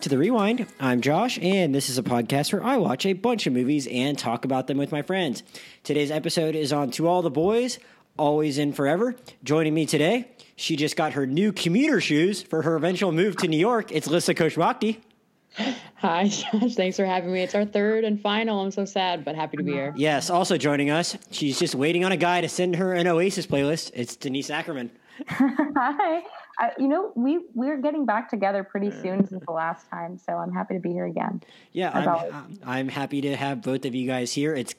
welcome back to the Rewind. I'm Josh, and this is a podcast where I watch a bunch of movies and talk about them with my friends. Today's episode is on To All the Boys, Always and Forever. Joining me today, she just got her new commuter shoes for her eventual move to New York. It's Lissa Khoshbakhti. Hi, Josh. Thanks for having me. It's our third and final. I'm so sad, but happy to be here. Yes, also joining us, she's just waiting on a guy to send her an Oasis playlist. It's Denise Akerman. Hi. I, you know, we we're getting back together pretty soon since the last time, so I'm happy to be here again. Yeah, I'm, I'm happy to have both of you guys here. It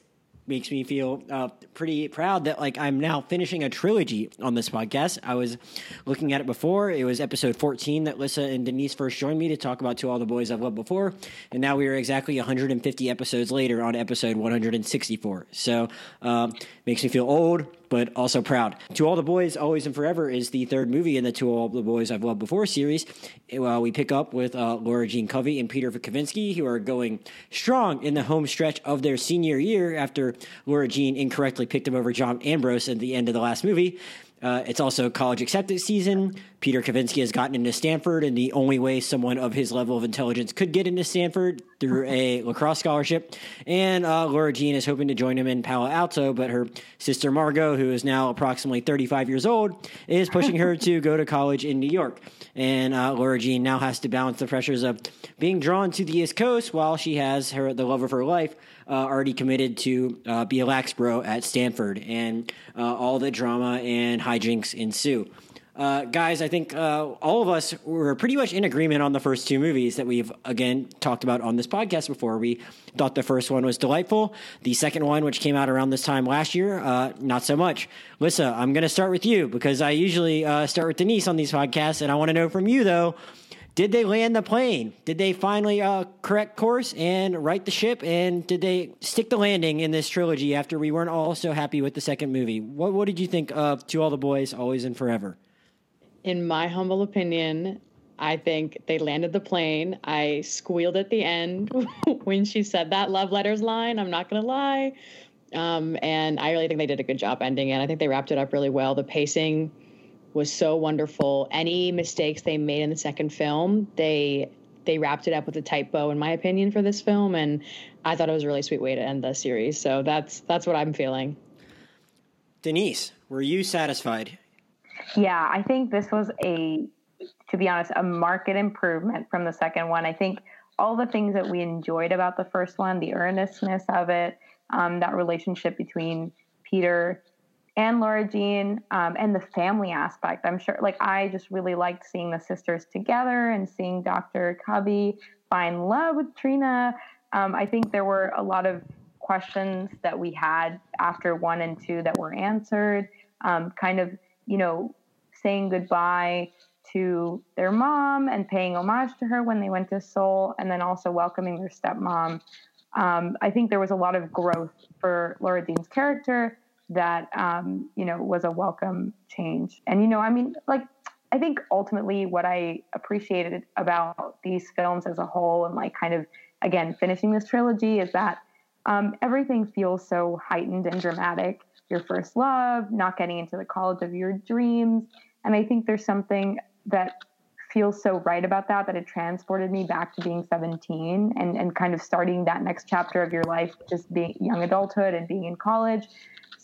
makes me feel uh, pretty proud that like I'm now finishing a trilogy on this podcast. I was looking at it before; it was episode 14 that Lissa and Denise first joined me to talk about to all the boys I've loved before, and now we are exactly 150 episodes later on episode 164. So um, makes me feel old, but also proud. To All the Boys, Always and Forever is the third movie in the To All the Boys I've Loved Before series. Well, we pick up with uh, Laura Jean Covey and Peter Kavinsky, who are going strong in the home stretch of their senior year after Laura Jean incorrectly picked him over John Ambrose at the end of the last movie. Uh, it's also college acceptance season. Peter Kavinsky has gotten into Stanford and the only way someone of his level of intelligence could get into Stanford through a lacrosse scholarship. And uh, Laura Jean is hoping to join him in Palo Alto, but her sister Margot, who is now approximately 35 years old, is pushing her to go to college in New York. And uh, Laura Jean now has to balance the pressures of being drawn to the East Coast while she has her the love of her life uh, already committed to uh, be a lax bro at Stanford, and uh, all the drama and hijinks ensue. Uh, guys, I think uh, all of us were pretty much in agreement on the first two movies that we've again talked about on this podcast before. We thought the first one was delightful. The second one, which came out around this time last year, uh, not so much. Lissa, I'm going to start with you because I usually uh, start with Denise on these podcasts, and I want to know from you though. Did they land the plane? Did they finally uh, correct course and right the ship? And did they stick the landing in this trilogy after we weren't all so happy with the second movie? What, what did you think of To All the Boys, Always and Forever? In my humble opinion, I think they landed the plane. I squealed at the end when she said that love letters line. I'm not going to lie. Um, and I really think they did a good job ending it. I think they wrapped it up really well. The pacing was so wonderful. Any mistakes they made in the second film, they they wrapped it up with a tight bow, in my opinion, for this film, and I thought it was a really sweet way to end the series. So that's that's what I'm feeling. Denise, were you satisfied? Yeah, I think this was a, to be honest, a market improvement from the second one. I think all the things that we enjoyed about the first one, the earnestness of it, um, that relationship between Peter and Laura Jean, um, and the family aspect. I'm sure, like, I just really liked seeing the sisters together and seeing Dr. Covey find love with Trina. Um, I think there were a lot of questions that we had after one and two that were answered, um, kind of, you know, saying goodbye to their mom and paying homage to her when they went to Seoul, and then also welcoming their stepmom. Um, I think there was a lot of growth for Laura Jean's character that um, you know was a welcome change. And you know, I mean, like I think ultimately what I appreciated about these films as a whole, and like kind of again finishing this trilogy, is that um, everything feels so heightened and dramatic. Your first love, not getting into the college of your dreams, and I think there's something that feels so right about that that it transported me back to being 17 and, and kind of starting that next chapter of your life just being young adulthood and being in college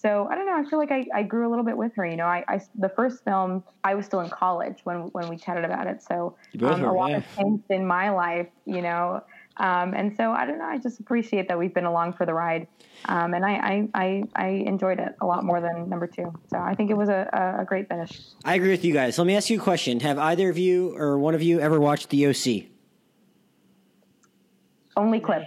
so I don't know. I feel like I, I grew a little bit with her. You know, I, I the first film I was still in college when when we chatted about it. So um, a lot yeah. has changed in my life. You know, um, and so I don't know. I just appreciate that we've been along for the ride, um, and I, I, I I enjoyed it a lot more than number two. So I think it was a, a great finish. I agree with you guys. Let me ask you a question: Have either of you or one of you ever watched The OC? Only clip.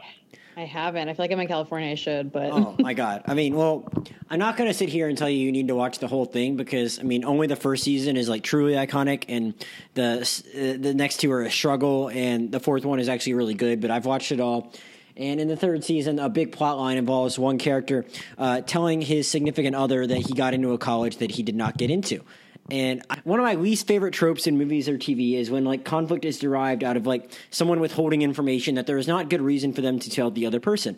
I haven't. I feel like I'm in California. I should, but oh my god. I mean, well, I'm not to sit here and tell you you need to watch the whole thing because I mean, only the first season is like truly iconic, and the uh, the next two are a struggle, and the fourth one is actually really good. But I've watched it all. And in the third season, a big plot line involves one character uh, telling his significant other that he got into a college that he did not get into. And one of my least favorite tropes in movies or TV is when like conflict is derived out of like someone withholding information that there is not good reason for them to tell the other person.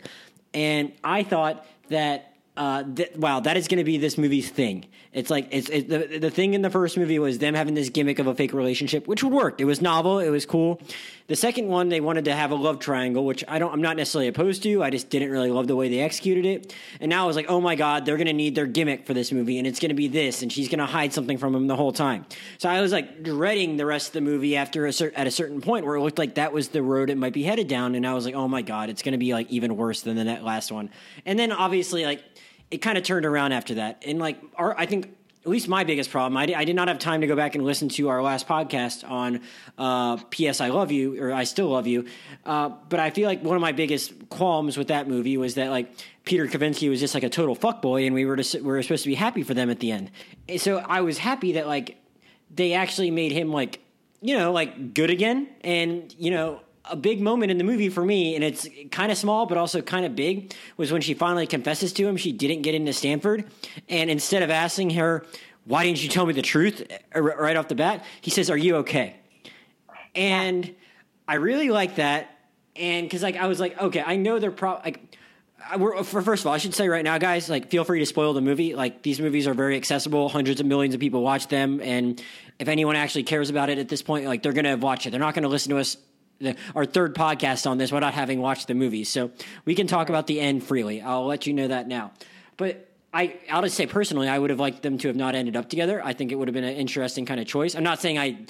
And I thought that uh, th- wow, that is going to be this movie's thing. It's like it's it, the the thing in the first movie was them having this gimmick of a fake relationship, which would work. It was novel, it was cool. The second one, they wanted to have a love triangle, which I don't, I'm not necessarily opposed to. I just didn't really love the way they executed it. And now I was like, oh my god, they're going to need their gimmick for this movie, and it's going to be this, and she's going to hide something from him the whole time. So I was like dreading the rest of the movie after a cer- at a certain point where it looked like that was the road it might be headed down, and I was like, oh my god, it's going to be like even worse than the last one. And then obviously like it kind of turned around after that. And like, our, I think at least my biggest problem, I, I, did not have time to go back and listen to our last podcast on uh, P.S. I Love You or I Still Love You. Uh, but I feel like one of my biggest qualms with that movie was that like Peter Kavinsky was just like a total fuckboy, and we were we were supposed to be happy for them at the end. And so I was happy that like they actually made him like you know like good again, and you know a big moment in the movie for me, and it's kind of small but also kind of big, was when she finally confesses to him she didn't get into Stanford, and instead of asking her, "Why didn't you tell me the truth?" Uh, right off the bat, he says, "Are you okay?" And. I really like that, and because like I was like, okay, I know they're probably like. We're, for first of all, I should say right now, guys, like feel free to spoil the movie. Like these movies are very accessible; hundreds of millions of people watch them, and if anyone actually cares about it at this point, like they're going to watch it. They're not going to listen to us the, our third podcast on this without having watched the movie. So we can talk about the end freely. I'll let you know that now. But I, I'll just say personally, I would have liked them to have not ended up together. I think it would have been an interesting kind of choice. I'm not saying I,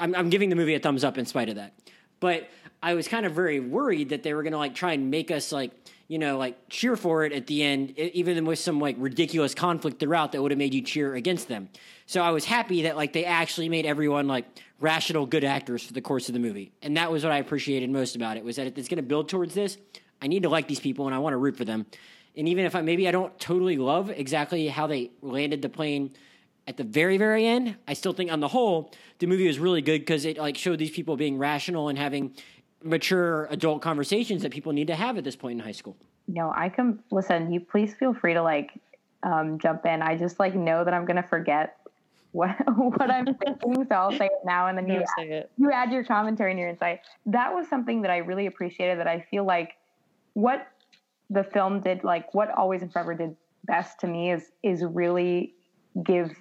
I'm, I'm giving the movie a thumbs up in spite of that, but I was kind of very worried that they were going to like try and make us like, you know, like cheer for it at the end, even with some like ridiculous conflict throughout that would have made you cheer against them. So I was happy that like they actually made everyone like rational, good actors for the course of the movie, and that was what I appreciated most about it. Was that it's going to build towards this. I need to like these people, and I want to root for them. And even if I maybe I don't totally love exactly how they landed the plane at the very very end, I still think on the whole the movie was really good because it like showed these people being rational and having mature adult conversations that people need to have at this point in high school. No, I can listen. You please feel free to like um, jump in. I just like know that I'm gonna forget what what I'm thinking, so I'll say it now, and then you add, you add your commentary and your insight. That was something that I really appreciated. That I feel like what the film did, like what Always and Forever did best to me, is is really give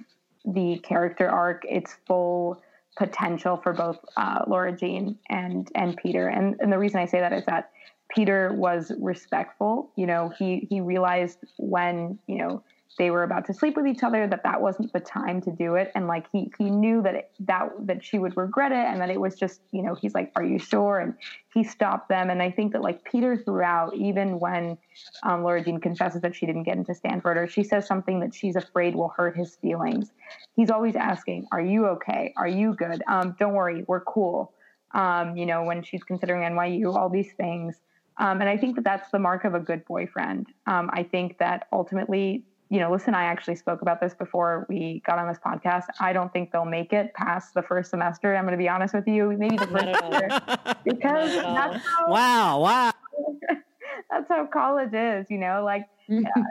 the character arc its full potential for both uh, Laura Jean and and Peter. And and the reason I say that is that Peter was respectful. You know, he he realized when you know they were about to sleep with each other that that wasn't the time to do it. And like he he knew that it, that that she would regret it and that it was just you know he's like are you sure? And he stopped them. And i think that like peter throughout even when um, laura jean confesses that she didn't get into stanford or she says something that she's afraid will hurt his feelings he's always asking are you okay? Are you good? Um, don't worry we're cool. Um, you know when she's considering nyu all these things. Um, and I think that that's the mark of a good boyfriend. Um, I think that ultimately you know, listen, I actually spoke about this before we got on this podcast. I don't think they'll make it past the first semester. I'm going to be honest with you, maybe the first year, because that's how, wow, wow, that's how college is. You know, like uh,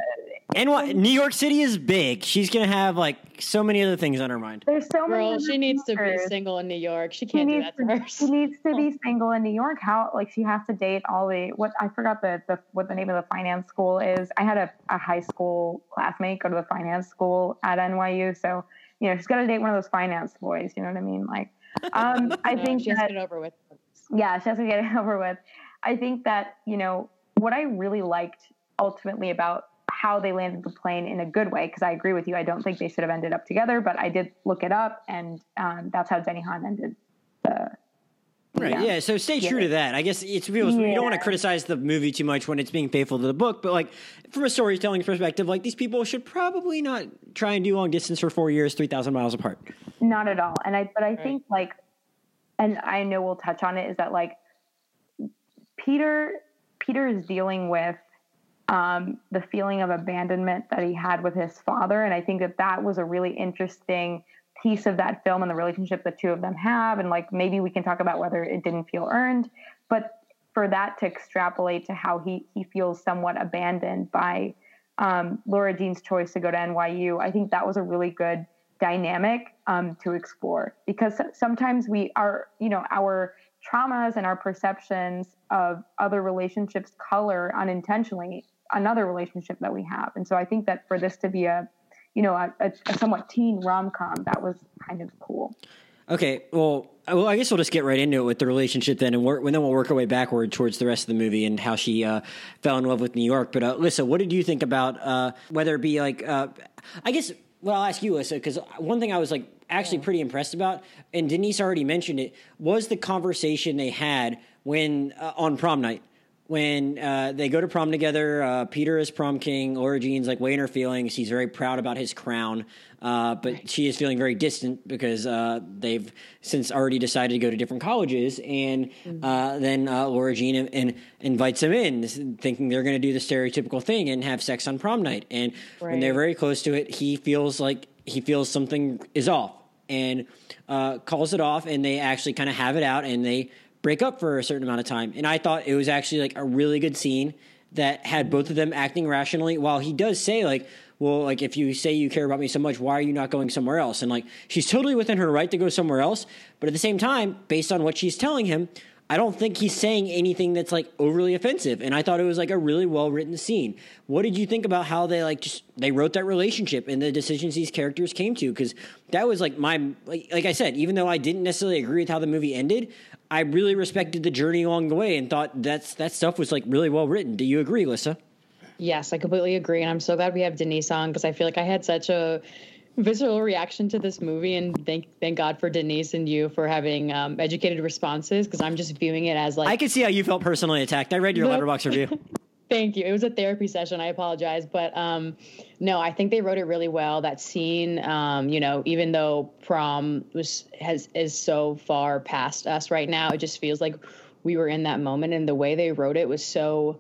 and what New York City is big. She's gonna have like so many other things on her mind. There's so Girl, many. she needs to be single in New York. She can't she do that to, to her. She needs to be single in New York. How like she has to date all the what I forgot the, the what the name of the finance school is. I had a, a high school classmate go to the finance school at NYU, so you know she's got to date one of those finance boys. You know what I mean? Like, um, I no, think she has that, to get it over with. Yeah, she has to get it over with. I think that you know what I really liked ultimately about how they landed the plane in a good way because I agree with you. I don't think they should have ended up together, but I did look it up, and um, that's how Jenny Han ended the. Right. Yeah. yeah. So stay true yeah. to that. I guess it's real. Yeah. You don't want to criticize the movie too much when it's being faithful to the book, but like from a storytelling perspective, like these people should probably not try and do long distance for four years, three thousand miles apart. Not at all. And I, but I right. think like, and I know we'll touch on it is that like, Peter, Peter is dealing with um, the feeling of abandonment that he had with his father. And I think that that was a really interesting piece of that film and the relationship the two of them have. And like maybe we can talk about whether it didn't feel earned, but for that to extrapolate to how he he feels somewhat abandoned by um, Laura Jean's choice to go to NYU, I think that was a really good dynamic um, to explore because sometimes we are, you know, our traumas and our perceptions of other relationships color unintentionally another relationship that we have. And so I think that for this to be a, you know, a, a, a somewhat teen rom com, that was kind of cool. Okay, well, well, I guess we'll just get right into it with the relationship then, and, work, and then we'll work our way backward towards the rest of the movie and how she uh, fell in love with New York. But uh, what did you think about uh, whether it be like, uh, I guess, well, I'll ask you, Lissa, because one thing I was like actually pretty impressed about, and Denise already mentioned it, was the conversation they had when uh, on prom night when uh, they go to prom together, uh, Peter is prom king. Laura Jean's like weighing her feelings. He's very proud about his crown, uh, but right. she is feeling very distant because uh, they've since already decided to go to different colleges. And mm-hmm. Uh, then uh, Laura Jean in, in, invites him in, thinking they're going to do the stereotypical thing and have sex on prom night. And right. when they're very close to it, he feels like he feels something is off and calls it off. And they actually kind of have it out and they break up for a certain amount of time. And I thought it was actually like a really good scene that had both of them acting rationally while he does say like well like if you say you care about me so much why are you not going somewhere else and like she's totally within her right to go somewhere else but at the same time based on what she's telling him I don't think he's saying anything that's like overly offensive. And I thought it was like a really well written scene. What did you think about how they like just they wrote that relationship and the decisions these characters came to? Because that was like my like, like I said, even though I didn't necessarily agree with how the movie ended, I really respected the journey along the way and thought that's that stuff was like really well written. Do you agree, Lissa? Yes, I completely agree, and I'm so glad we have Denise on because I feel like I had such a visceral reaction to this movie and thank thank God for Denise and you for having um, educated responses because I'm just viewing it as like I can see how you felt personally attacked. I read your Letterboxd review. Thank you. It was a therapy session. I apologize, but um, no, I think they wrote it really well. That scene, um, you know, even though prom was has is so far past us right now, it just feels like we were in that moment, and the way they wrote it was so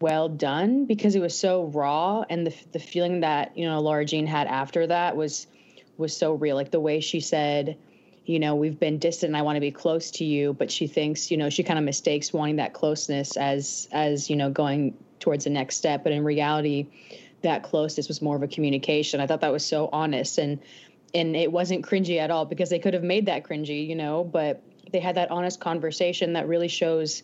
well done because it was so raw and the the feeling that you know Laura Jean had after that was was so real like the way she said you know we've been distant I want to be close to you but she thinks you know she kind of mistakes wanting that closeness as as you know going towards the next step but in reality that close. This was more of a communication I thought that was so honest and and it wasn't cringy at all because they could have made that cringy you know but they had that honest conversation that really shows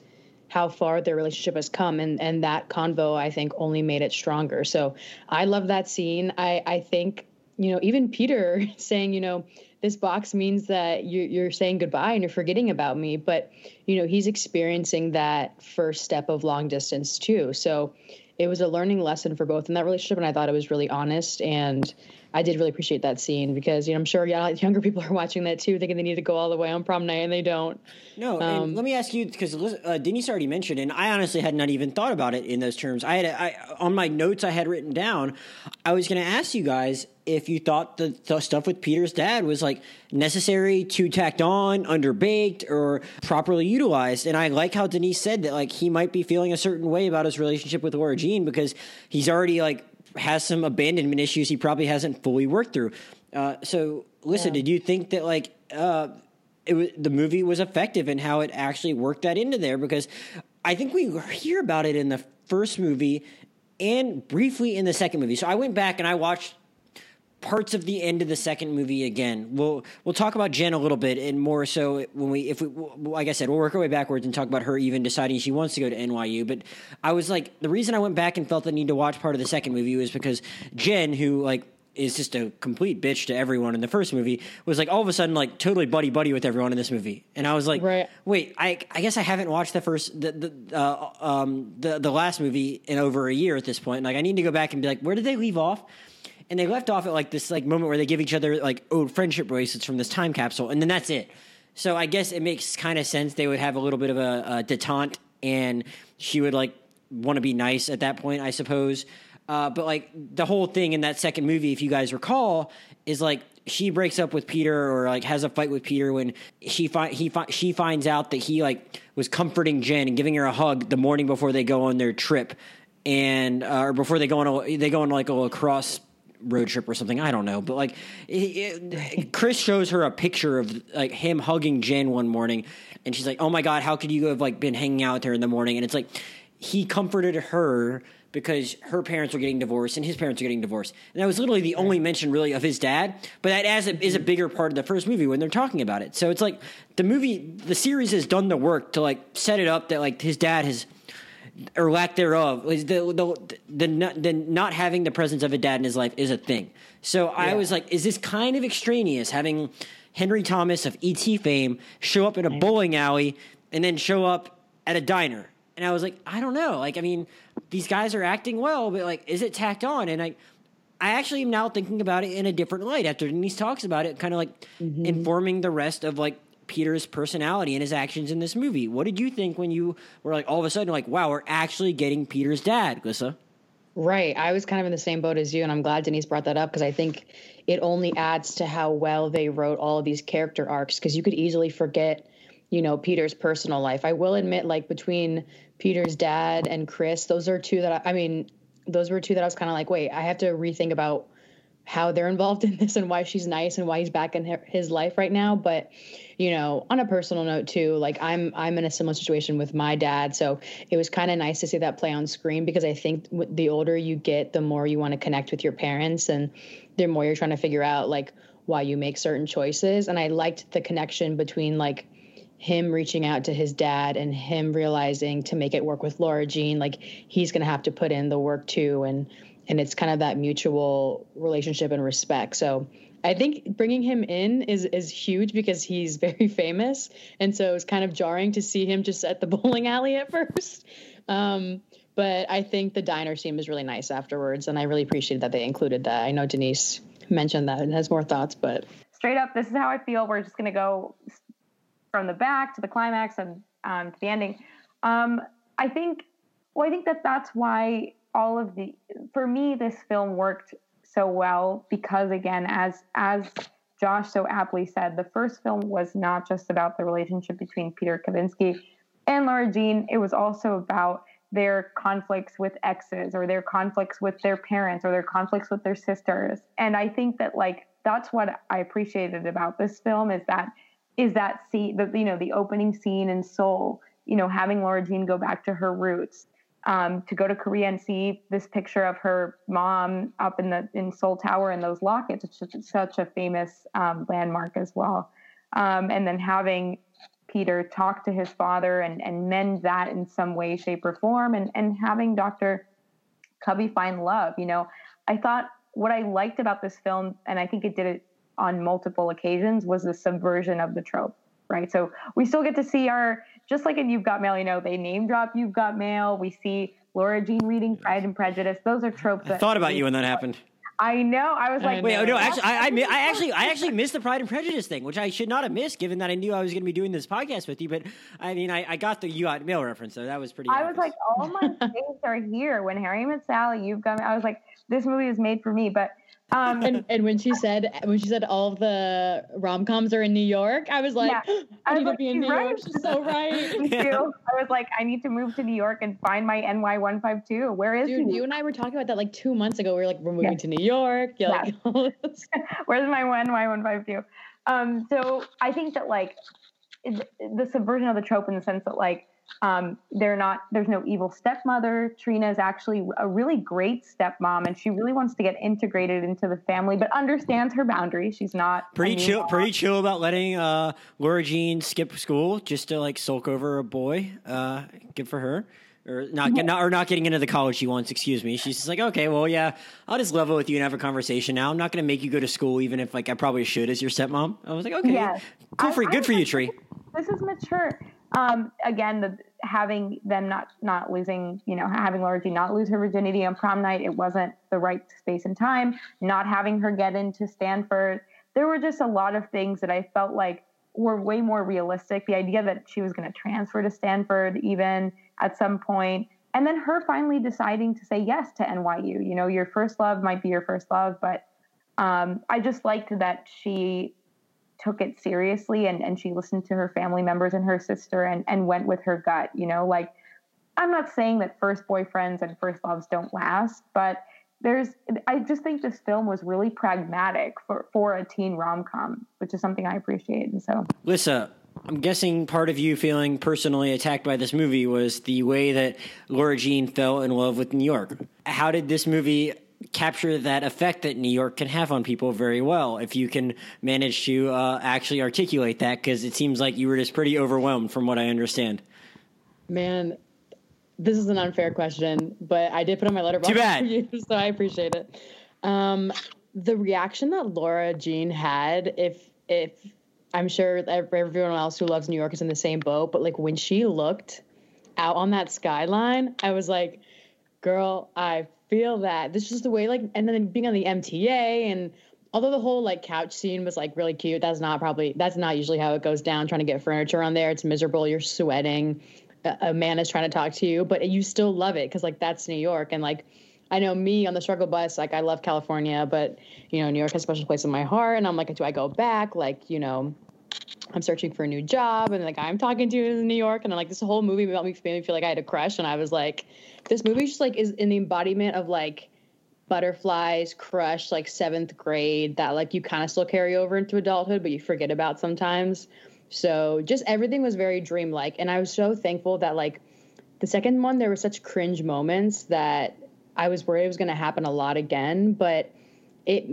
how far their relationship has come and and that convo I think only made it stronger. So I love that scene. I I think you know even Peter saying you know this box means that you're, you're saying goodbye and you're forgetting about me but you know he's experiencing that first step of long distance too so it was a learning lesson for both. In that relationship and i thought it was really honest. And I did really appreciate that scene because you know I'm sure yeah, younger people are watching that too, thinking they need to go all the way on prom night and they don't. No, um, let me ask you because uh, Denise already mentioned, and I honestly had not even thought about it in those terms. I had I, on my notes I had written down. I was going to ask you guys if you thought the, the, stuff with Peter's dad was like necessary, too tacked on, underbaked, or properly utilized. And I like how Denise said that like he might be feeling a certain way about his relationship with Laura Jean because he's already like has some abandonment issues he probably hasn't fully worked through. Uh, so, listen, yeah. did you think that like uh, it was, the movie was effective in how it actually worked that into there? Because I think we hear about it in the first movie and briefly in the second movie. So I went back and I watched parts of the end of the second movie again. We'll we'll talk about Gen a little bit and more so when we if we like I said we'll work our way backwards and talk about her even deciding she wants to go to NYU. But I was like the reason I went back and felt the need to watch part of the second movie was because Gen, who like is just a complete bitch to everyone in the first movie was like all of a sudden like totally buddy buddy with everyone in this movie and i was like right. wait i i guess i haven't watched the first the the uh, um the the last movie in over a year at this point like i need to go back and be like where did they leave off and they left off at like this like moment where they give each other like old friendship bracelets from this time capsule, and then that's it. So I guess it makes kind of sense they would have a little bit of a, a detente, and she would like want to be nice at that point, I suppose. Uh, but like the whole thing in that second movie, if you guys recall, is like she breaks up with Peter or like has a fight with Peter when she fi- he fi- she finds out that he like was comforting Gen and giving her a hug the morning before they go on their trip and uh, or before they go on a, they go on like a lacrosse road trip or something. I don't know, but like it, it, Chris shows her a picture of like him hugging Gen one morning, and she's like, "Oh my god, how could you have like been hanging out with her in the morning?" And it's like he comforted her because her parents were getting divorced and his parents are getting divorced. And that was literally the only mention really of his dad. But that as a, is a bigger part of the first movie when they're talking about it. So it's like the movie, the series has done the work to like set it up that like his dad has or lack thereof, the the the not, the not having the presence of a dad in his life is a thing. So I was like, is this kind of extraneous having Henry Thomas of ET fame show up in a bowling alley and then show up at a diner? And I was like, I don't know. Like, I mean, these guys are acting well, but like, is it tacked on? And I, I actually am now thinking about it in a different light after Denise talks about it, kind of like mm-hmm. informing the rest of like Peter's personality and his actions in this movie. What did you think when you were like all of a sudden like, wow, we're actually getting Peter's dad, Lissa? Right. I was kind of in the same boat as you, and I'm glad Denise brought that up because I think it only adds to how well they wrote all of these character arcs because you could easily forget, you know, Peter's personal life. I will admit, like, between Peter's dad and Chris, those are two that I, I mean, those were two that I was kind of like, wait, I have to rethink about how they're involved in this and why she's nice and why he's back in his life right now. But you know on a personal note too like i'm i'm in a similar situation with my dad. So it was kind of nice to see that play on screen because i think the older you get the more you want to connect with your parents and the more you're trying to figure out like why you make certain choices. And i liked the connection between like him reaching out to his dad and him realizing to make it work with Laura Jean, like he's going to have to put in the work too. And, and it's kind of that mutual relationship and respect. So I think bringing him in is, is huge because he's very famous. And so it's kind of jarring to see him just at the bowling alley at first. Um, but I think the diner scene was really nice afterwards. And I really appreciated that they included that. I know Denise mentioned that and has more thoughts, but straight up, this is how I feel. We're just going to go from the back to the climax and um, to the ending. Um, I think, well, I think that that's why all of the, for me, this film worked so well because, again, as as Josh so aptly said, the first film was not just about the relationship between Peter Kavinsky and Laura Jean. It was also about their conflicts with exes or their conflicts with their parents or their conflicts with their sisters. And I think that like that's what I appreciated about this film is that is that scene the you know the opening scene in Seoul, you know, having Laura Jean go back to her roots. Um, to go to Korea and see this picture of her mom up in the in Seoul Tower and those lockets, it's such a famous um, landmark as well. Um, and then having Peter talk to his father and, and mend that in some way, shape, or form, and, and having Dr. Covey find love. You know, I thought what I liked about this film, and I think it did it on multiple occasions, was the subversion of the trope, right? So we still get to see our, just like in You've Got Mail, you know, they name drop You've Got Mail. We see Laura Jean reading Pride and Prejudice. Those are tropes. I thought about you when that happened. I know. I was I like, Wait, oh, no, No. actually, I, I, I actually, I actually missed the Pride and Prejudice thing, which I should not have missed, given that I knew I was going to be doing this podcast with you. But I mean, I, I got the you got mail reference, so that was pretty. I was like, all my faves are here. When Harry met Sally, you've got. Me. I was like, this movie is made for me. But um, and and when she said when she said all of the rom coms are in New York, I was like, Yeah. I I need to be in New York. right. She's so right. me too. I was like, I need to move to New York and find my NY one five two. Where is Dude, he? you and I were talking about that like two months ago. We were like, we're moving Yeah. to New York. Yeah, like. Where's my NY one five two? Um, so I think that like the subversion of the trope in the sense that like um, they're not there's no evil stepmother. Trina is actually a really great stepmom, and she really wants to get integrated into the family, but understands her boundaries. She's not pretty chill, mom. pretty chill about letting uh, Laura Jean skip school just to like sulk over a boy. Uh, good for her. Or not, get, not, or not getting into the college she wants. Excuse me. She's just like, okay, well, yeah, I'll just level with you and have a conversation. Now, I'm not going to make you go to school, even if like I probably should as your stepmom. I was like, okay, cool I- for I good was for you, Tree. this is mature. Um, again, the having them not not losing, you know, having Laura Jean not lose her virginity on prom night, it wasn't the right space and time. Not having her get into Stanford, there were just a lot of things that I felt like were way more realistic. The idea that she was going to transfer to Stanford, even at some point, and then her finally deciding to say yes to NYU. You know, your first love might be your first love, but um, I just liked that she took it seriously and, and she listened to her family members and her sister and, and went with her gut, you know, like I'm not saying that first boyfriends and first loves don't last, but there's I just think this film was really pragmatic for, for a teen rom com, which is something I appreciate. And so Lisa, I'm guessing part of you feeling personally attacked by this movie was the way that Laura Jean fell in love with New York. How did this movie capture that effect that New York can have on people very well? If you can manage to uh, actually articulate that, because it seems like you were just pretty overwhelmed from what I understand. Man, this is an unfair question, but I did put on my Letterboxd Too bad. for you, so I appreciate it. Um, the reaction that Laura Jean had, if if I'm sure everyone else who loves New York is in the same boat, but like when she looked out on that skyline, I was like, girl, I feel that. This is just the way, like, and then being on the MTA and although the whole like couch scene was like really cute, that's not probably that's not usually how it goes down. Trying to get furniture on there, it's miserable. You're sweating. A, man is trying to talk to you, but you still love it because like that's New York and like. I know me on the struggle bus, like I love California, but you know, New York has a special place in my heart. And I'm like, do I go back? Like, you know, I'm searching for a new job, and like I'm talking to in New York, and I'm like this whole movie made me feel like I had a crush, and I was like, this movie just like is in the embodiment of like butterflies, crush, like seventh grade that like you kind of still carry over into adulthood, but you forget about sometimes. So just everything was very dreamlike, and I was so thankful that like the second one there were such cringe moments that I was worried it was going to happen a lot again, but it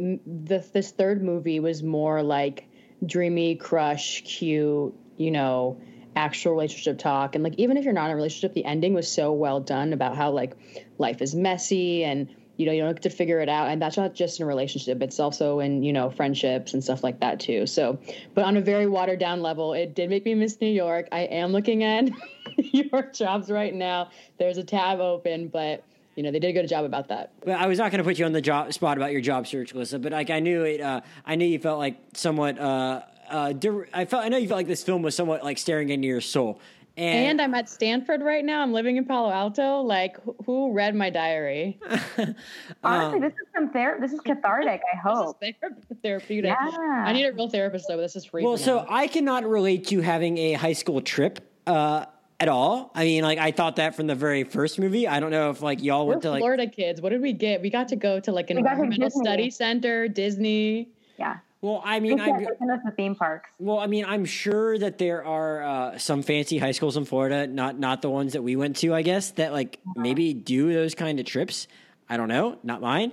the this third movie was more like dreamy crush, cute, you know, actual relationship talk. And like even if you're not in a relationship, the ending was so well done about how like life is messy and you know you don't get to figure it out. And that's not just in a relationship it's also in you know friendships and stuff like that too. So but on a very watered down level it did make me miss new york. I am looking at your jobs right now. There's a tab open but you know they did a good job about that. Well, I was not going to put you on the job spot about your job search, Alyssa, but like I knew it. Uh, I knew you felt like somewhat. Uh, uh, I felt. I know you felt like this film was somewhat like staring into your soul. And, and, I'm at Stanford right now. I'm living in Palo Alto. Like, who read my diary? Honestly, um, this is some ther- This is cathartic. I hope. This is therapeutic. Yeah. I need a real therapist though. This is free. Well, so I cannot relate to having a high school trip. Uh, at all. I mean, like I thought that from the very first movie. I don't know if like y'all We're went to like Florida kids. What did we get? We got to go to like an environmental study center, Disney. Yeah. Well, I mean, I'm the theme parks. Well, I mean, I'm sure that there are uh, some fancy high schools in Florida, not not the ones that we went to, I guess, that like uh-huh. maybe do those kind of trips. I don't know, not mine.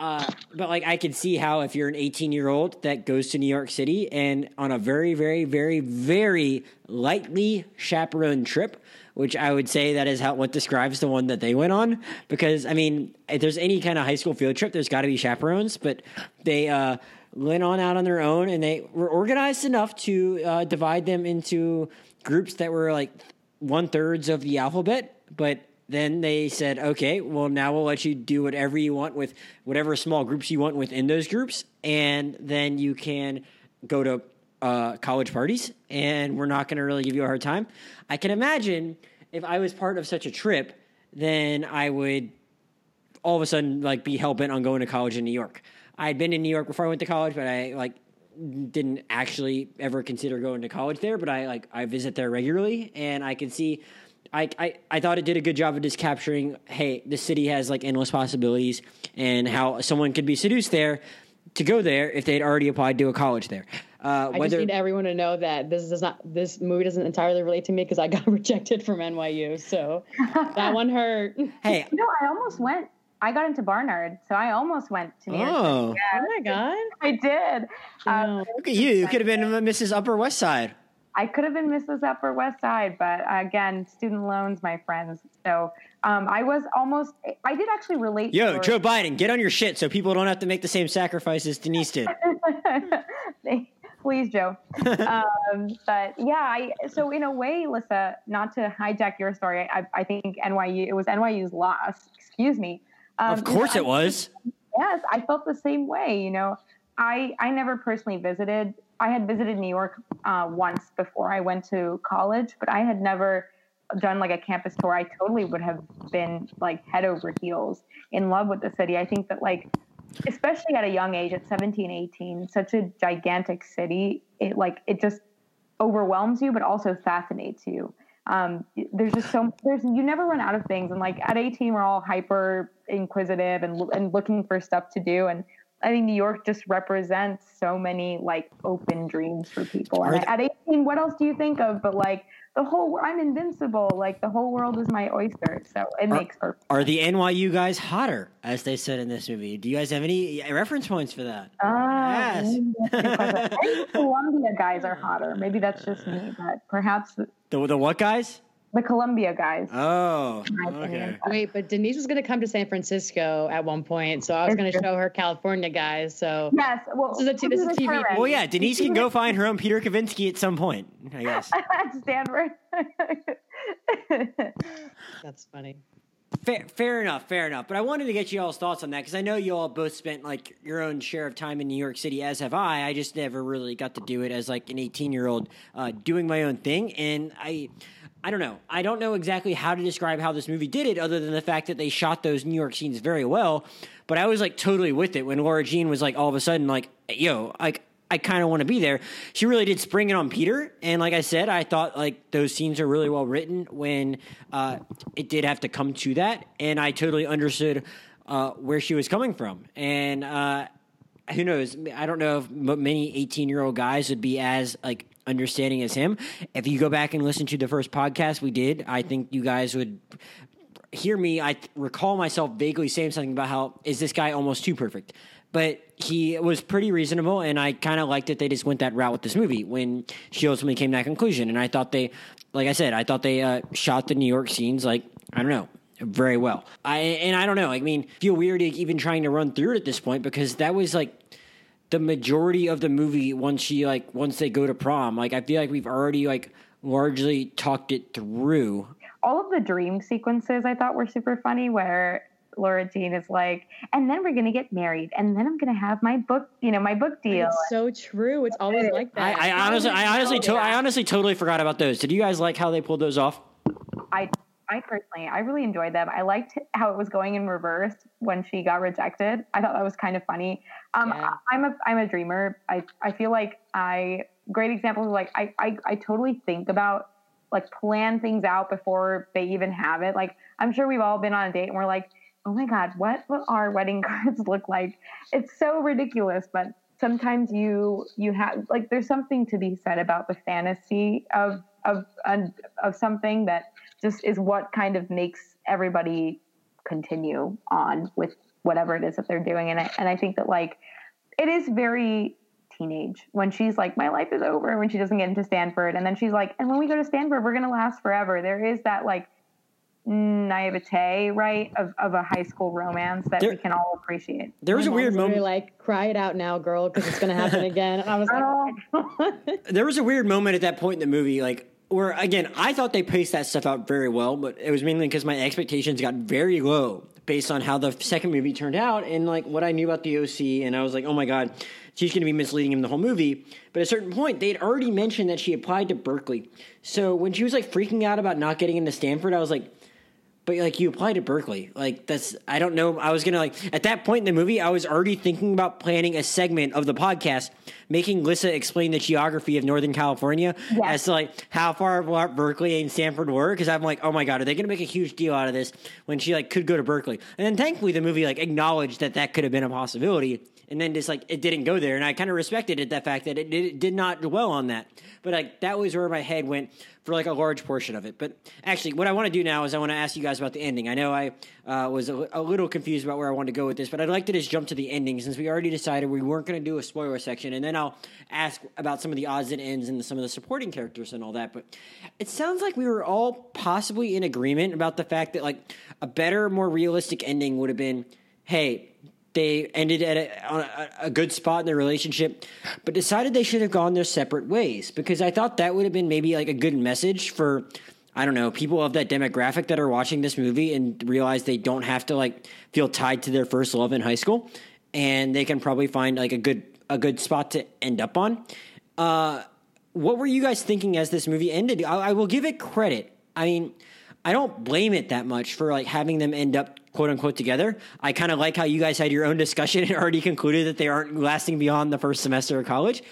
Uh, but like I can see how if you're an 18 year old that goes to New York City and on a very, very, very, very lightly chaperoned trip, which I would say that is how what describes the one that they went on. Because I mean, if there's any kind of high school field trip, there's got to be chaperones, but they uh, went on out on their own and they were organized enough to uh, divide them into groups that were like one thirds of the alphabet, but then they said, okay, well, now we'll let you do whatever you want with whatever small groups you want within those groups. And then you can go to uh, college parties, and we're not going to really give you a hard time. I can imagine if I was part of such a trip, then I would all of a sudden like be hell bent on going to college in New York. I had been in New York before I went to college, but I like didn't actually ever consider going to college there. But I like I visit there regularly, and I can see I, I, I thought it did a good job of just capturing hey the city has like endless possibilities and how someone could be seduced there to go there if they'd already applied to a college there. Uh, I whether, just need everyone to know that this does not this movie doesn't entirely relate to me because I got rejected from NYU, so that one hurt. Hey, you know, I almost went. I got into Barnard, so I almost went to New York. Oh, yeah, oh my god, I did. Um, Look at you! You could have been Mrs. Upper West Side. I could have been Mrs. Upper West Side, but again, student loans, my friends. So um, I was almost. I did actually relate. Yo, Joe Biden, get on your shit so people don't have to make the same sacrifices Denise did. Please, Joe. um, but yeah, I, so in a way, Lissa, not to hijack your story, I, I think NYU. It was NYU's loss. Excuse me. Um, of course, you know, it was. Yes, I felt the same way. You know, I I never personally visited I had visited New York uh, once before I went to college, but I had never done like a campus tour. I totally would have been like head over heels in love with the city. I think that like especially at a young age at 17 18 such a gigantic city it like it just overwhelms you but also fascinates you um, there's just so there's you never run out of things and like at 18 we're all hyper inquisitive and, and looking for stuff to do and I think New York just represents so many like open dreams for people. And at 18, what else do you think of? But like the whole, I'm invincible. Like the whole world is my oyster. So it are, makes perfect. Are the NYU guys hotter, as they said in this movie? Do you guys have any reference points for that? Uh, yes. Columbia guys are hotter. Maybe that's just me, but perhaps the the what guys? The Columbia guys. Oh, okay. Wait, but Denise was going to come to San Francisco at one point, so I was going to show her California guys. So Yes. Well, This is a t- this is to TV. determined. Well, yeah, Denise can go find her own Peter Kavinsky at some point, I guess. at Stanford. that's funny. Fair, fair enough, fair enough. But I wanted to get you all's thoughts on that because I know you all both spent like your own share of time in New York City, as have I. I just never really got to do it as like an 18 year old uh, doing my own thing, and I. I don't know. I don't know exactly how to describe how this movie did it, other than the fact that they shot those New York scenes very well. But I was like totally with it when Laura Jean was like all of a sudden like, "Yo, like I kind of want to be there." She really did spring it on Peter, and like I said, I thought like those scenes are really well written when uh, it did have to come to that, and I totally understood uh, where she was coming from, and. Uh, who knows? I don't know if many 18 year old guys would be as like understanding as him. If you go back and listen to the first podcast we did, I think you guys would hear me. I recall myself vaguely saying something about how is this guy almost too perfect, but he was pretty reasonable, and I kind of liked that they just went that route with this movie when she ultimately came to that conclusion. And I thought they, like I said, I thought they uh, shot the New York scenes like I don't know very well. I and I don't know. I mean, feel weird even trying to run through it at this point because that was like the majority of the movie once she like once they go to prom. Like I feel like we've already like largely talked it through. All of the dream sequences I thought were super funny where Laura Jean is like, and then we're gonna get married, and then I'm gonna have my book, you know, my book deal. It's so true. It's always like that. I, I honestly, I honestly, to, I honestly totally forgot about those. Did you guys like how they pulled those off? I I personally I really enjoyed them. I liked how it was going in reverse when she got rejected. I thought that was kind of funny. Um, Yeah. I, am a I'm a dreamer. I I feel like I great examples of like I, I I totally think about like plan things out before they even have it. Like I'm sure we've all been on a date and we're like, oh my god, what will our wedding cards look like? It's so ridiculous, but sometimes you you have like there's something to be said about the fantasy of of of something that just is what kind of makes everybody continue on with whatever it is that they're doing. And I, and I think that like it is very teenage when she's like, my life is over when she doesn't get into Stanford. And then she's like, and when we go to Stanford, we're going to last forever. There is that like naivete, right, of, of a high school romance that There- we can all appreciate. There was My a weird mom's literally moment. like, cry it out now, girl, because it's going to happen again. And I was like, oh. There was a weird moment at that point in the movie, like where again, I thought they paced that stuff out very well, but it was mainly because my expectations got very low based on how the second movie turned out and like what I knew about the OC, and I was like, oh my god, she's going to be misleading him the whole movie. But at a certain point, they'd already mentioned that she applied to Berkeley, so when she was like freaking out about not getting into Stanford, I was like. But like you applied to Berkeley, like that's I don't know. I was gonna like at that point in the movie, I was already thinking about planning a segment of the podcast, making Lissa explain the geography of Northern California Yes. as to like how far apart Berkeley and Stanford were. Because I'm like, oh my god, are they gonna make a huge deal out of this when she like could go to Berkeley? And then thankfully the movie like acknowledged that that could have been a possibility, and then just like it didn't go there, and I kind of respected it that fact that it did, it did not dwell on that. But like that was where my head went for like a large portion of it. But actually, what I want to do now is I want to ask you guys about the ending. I know I uh, was a, a little confused about where I wanted to go with this, but I'd like to just jump to the ending since we already decided we weren't going to do a spoiler section, and then I'll ask about some of the odds and ends and some of the supporting characters and all that. But it sounds like we were all possibly in agreement about the fact that like a better, more realistic ending would have been, hey. They ended at a, a good spot in their relationship, but decided they should have gone their separate ways because I thought that would have been maybe like a good message for I don't know, people of that demographic that are watching this movie and realize they don't have to like feel tied to their first love in high school and they can probably find like a good a good spot to end up on. Uh what were you guys thinking as this movie ended? I, I will give it credit. I mean, I don't blame it that much for like having them end up quote unquote together. I kind of like how you guys had your own discussion and already concluded that they aren't lasting beyond the first semester of college.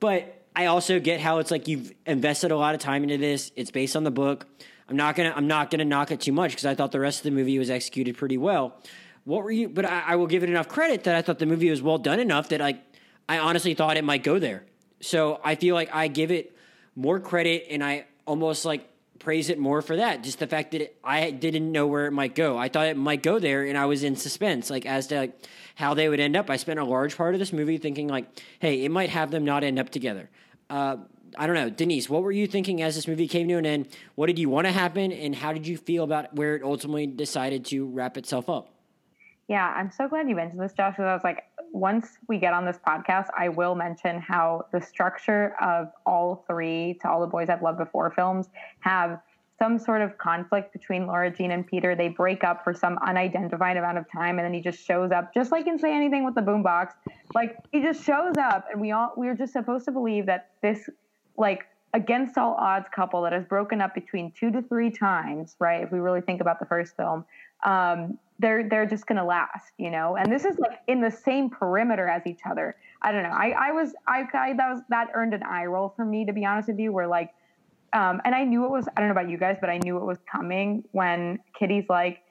But I also get how it's like you've invested a lot of time into this. It's based on the book. I'm not gonna I'm not gonna knock it too much because I thought the rest of the movie was executed pretty well. What were you? But I, I will give it enough credit that I thought the movie was well done enough that like I honestly thought it might go there. So I feel like I give it more credit and I almost like praise it more for that. Just the fact that it, I didn't know where it might go. I thought it might go there, and I was in suspense, like as to like, how they would end up. I spent a large part of this movie thinking, like, hey, it might have them not end up together. Uh, I don't know, Denise, what were you thinking as this movie came to an end? What did you want to happen, and how did you feel about where it ultimately decided to wrap itself up? Yeah, I'm so glad you mentioned this, Josh. Because I was like, once we get on this podcast, I will mention how the structure of all three to all the boys I've loved before films have some sort of conflict between Laura Jean and Peter. They break up for some unidentified amount of time, and then he just shows up, just like in Say Anything with the boombox. Like he just shows up, and we all we are just supposed to believe that this like against all odds couple that has broken up between two to three times, right? If we really think about the first film, um, they're they're just gonna last, you know. And this is like in the same perimeter as each other. I don't know. I I was I, I that was that earned an eye roll for me to be honest with you. Where like um, and I knew it was, I don't know about you guys, but I knew it was coming when Kitty's like,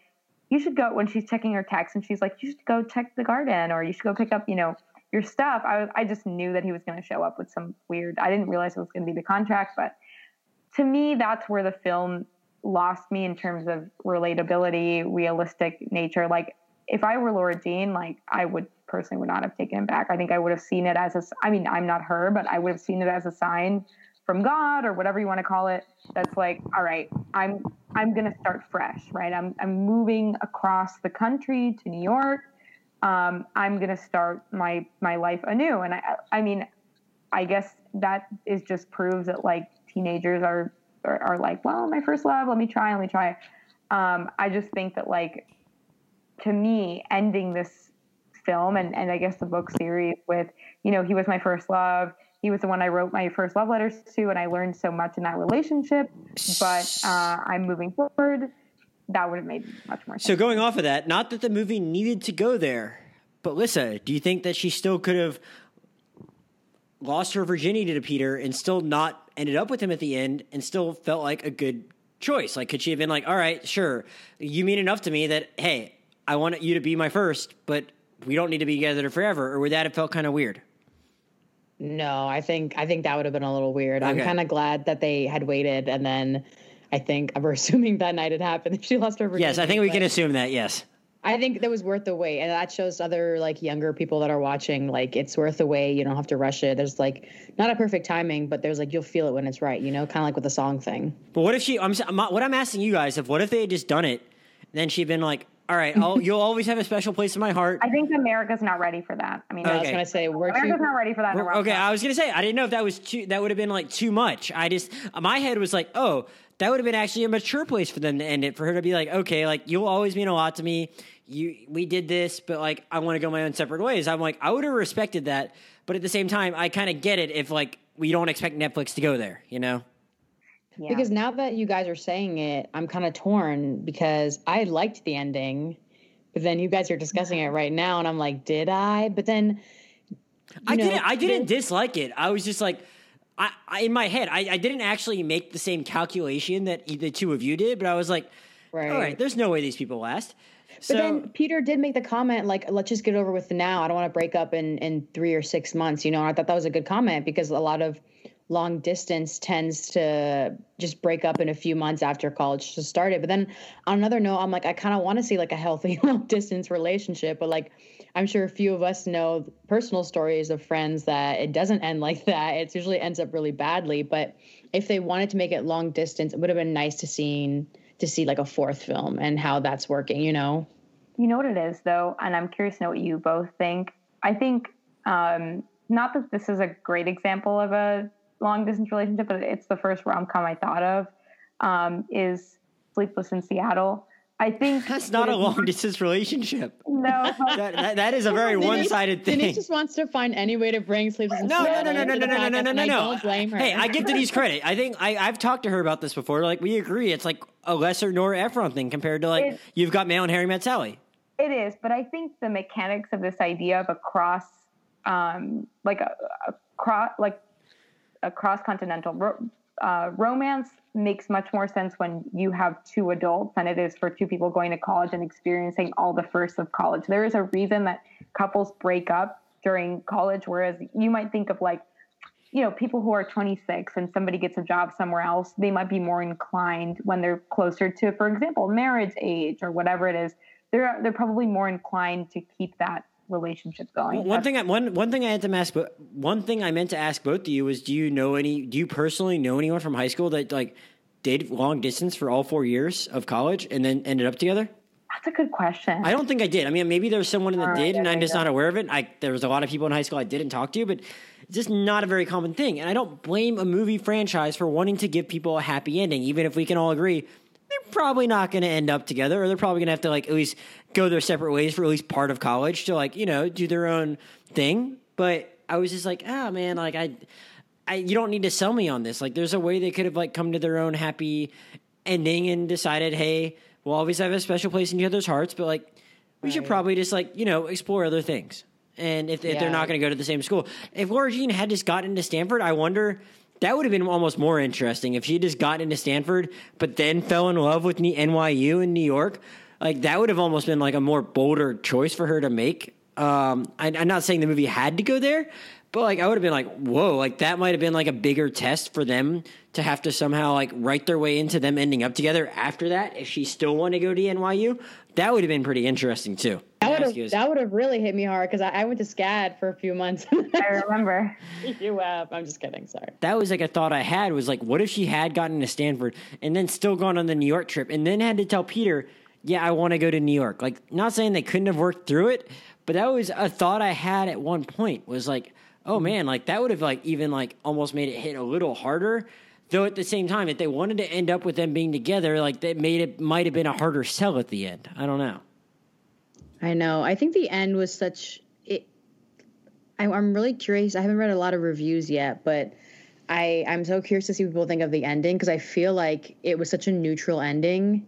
you should go, when she's checking her text and she's like, you should go check the garden or you should go pick up, you know, your stuff. I, was, I just knew that he was going to show up with some weird, I didn't realize it was going to be the contract, but to me, that's where the film lost me in terms of relatability, realistic nature. Like, if I were Laura Jean, like, I would personally would not have taken him back. I think I would have seen it as a, I mean, I'm not her, but I would have seen it as a sign from God or whatever you want to call it that's like all right I'm I'm to start fresh right I'm I'm moving across the country to New York um, I'm to start my my life anew and I I mean I guess that is just proves that like teenagers are are, are like well my first love let me try let me try um, I just think that like to me ending this film and, and I guess the book series with you know he was my first love he was the one I wrote my first love letters to, and I learned so much in that relationship. But uh, I'm moving forward. That would have made much more sense. So, going off of that, not that the movie needed to go there, but Lissa, do you think that she still could have lost her virginity to Peter and still not ended up with him at the end and still felt like a good choice? Like, could she have been like, all right, sure, you mean enough to me that, hey, I want you to be my first, but we don't need to be together forever? Or would that have felt kind of weird? No, I think I think that would have been a little weird. Okay. I'm kind of glad that they had waited, and then I think we're assuming that night had happened. She lost her virginity. Yes, I think we can assume that. Yes. I think that was worth the wait, and that shows other like younger people that are watching like it's worth the wait. You don't have to rush it. There's like not a perfect timing, but there's like you'll feel it when it's right. You know, kind of like with the song thing. But what if she? I'm what I'm asking you guys if what if they had just done it, then she'd been like, all right, I'll, you'll always have a special place in my heart. I think America's not ready for that. I mean, okay. I was going to say we're America's too, not ready for that. okay, I was going to say I didn't know if that was too. That would have been like too much. I just my head was like, oh, that would have been actually a mature place for them to end it. For her to be like, okay, like you'll always mean a lot to me. You we did this, but like I want to go my own separate ways. I'm like I would have respected that, but at the same time, I kind of get it if like we don't expect Netflix to go there. You know. Yeah. Because now that you guys are saying it, I'm kind of torn because I liked the ending but then you guys are discussing it right now, and I'm like, did I? But then I know, didn't. I didn't then, dislike it. I was just like, I, I in my head, I, I, didn't actually make the same calculation that the two of you did. But I was like, right. all right, there's no way these people last. But so, then Peter did make the comment like, "Let's just get over with now. I don't want to break up in in three or six months." You know, I thought that was a good comment because a lot of long distance tends to just break up in a few months after college just started. But then on another note, I'm like, I kind of want to see like a healthy long distance relationship, but like I'm sure a few of us know personal stories of friends that it doesn't end like that. It usually ends up really badly. But if they wanted to make it long distance, it would have been nice to see to see like a fourth film and how that's working, you know? You know what it is though, and I'm curious to know what you both think. I think um, not that this is a great example of a long distance relationship, but it's the first rom com I thought of. Um, is Sleepless in Seattle. I think that's not a long distance relationship. No, that, that, that is a very one sided thing. Denise just wants to find any way to bring Sleepless in no, Seattle. No, no, no, no, no, no, no, no, no, no. Don't blame her. Hey, I give Denise credit. I think I, I've talked to her about this before. Like we agree, it's like a lesser Nora Ephron thing compared to like it, you've got Mail and Harry Met Sally. It is, but I think the mechanics of this idea of a cross, um, like a, a cross, like a cross continental ro- uh, romance makes much more sense when you have two adults than it is for two people going to college and experiencing all the firsts of college. There is a reason that couples break up during college, whereas you might think of like, you know, people who are 26 and somebody gets a job somewhere else, they might be more inclined when they're closer to, for example, marriage age or whatever it is. They're they're probably more inclined to keep that relationship going. Well, one thing, I, one one thing I had to ask, but one thing I meant to ask both of you was, do you know any? Do you personally know anyone from high school that like dated long distance for all four years of college and then ended up together? That's a good question. I don't think I did. I mean, maybe there's someone that All did, right, and I'm just not aware of it. I there was a lot of people in high school I didn't talk to, but it's just not a very common thing. And I don't blame a movie franchise for wanting to give people a happy ending, even if we can all agree probably not going to end up together, or they're probably going to have to like at least go their separate ways for at least part of college to like you know do their own thing. But I was just like, ah, man, like I. I, you don't need to sell me on this. Like, there's a way they could have like come to their own happy ending and decided, hey, we'll always have a special place in each other's hearts, but like, we should probably just like you know explore other things. And if, if they're not going to go to the same school, if Laura Jean had just gotten into Stanford, I wonder that would have been almost more interesting if she just got into Stanford, but then fell in love with NYU in New York. Like that would have almost been like a more bolder choice for her to make. Um, I, I'm not saying the movie had to go there, but like I would have been like, whoa, like that might have been like a bigger test for them to have to somehow like write their way into them ending up together after that. If she still wanted to go to NYU, that would have been pretty interesting too. That would have that would have really hit me hard because I, I went to SCAD for a few months. I remember. you have. I'm just kidding. Sorry. that was like a thought I had was like, what if she had gotten to Stanford and then still gone on the New York trip and then had to tell Peter, yeah, I want to go to New York. Like, not saying they couldn't have worked through it, but that was a thought I had at one point was like, oh mm-hmm. man, like that would have like even like almost made it hit a little harder. Though at the same time, if they wanted to end up with them being together, like that made it might have been a harder sell at the end. I don't know. I know. I think the end was such it. I, I'm really curious. I haven't read a lot of reviews yet, but I I'm so curious to see what people think of the ending because I feel like it was such a neutral ending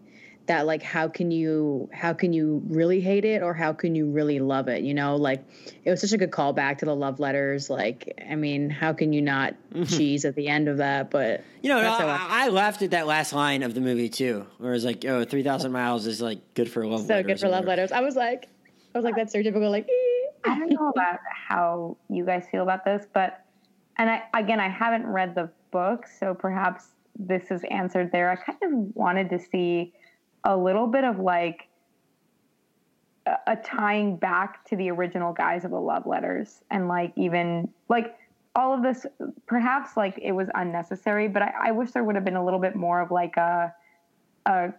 that like how can you how can you really hate it or how can you really love it? You know, like it was such a good callback to the love letters. Like I mean, how can you not mm-hmm. cheese at the end of that? But You know, that's how I, I laughed at that last line of the movie too, where it's like, "Oh, three thousand miles is like good for love." so letters good for love letters. I was like, I was like that stereotypical like. "Ee." I don't know about how you guys feel about this, but and I again I haven't read the book, so perhaps this is answered there. I kind of wanted to see a little bit of like a, a tying back to the original guise of the love letters and like even like all of this perhaps like it was unnecessary, but I, I wish there would have been a little bit more of like a a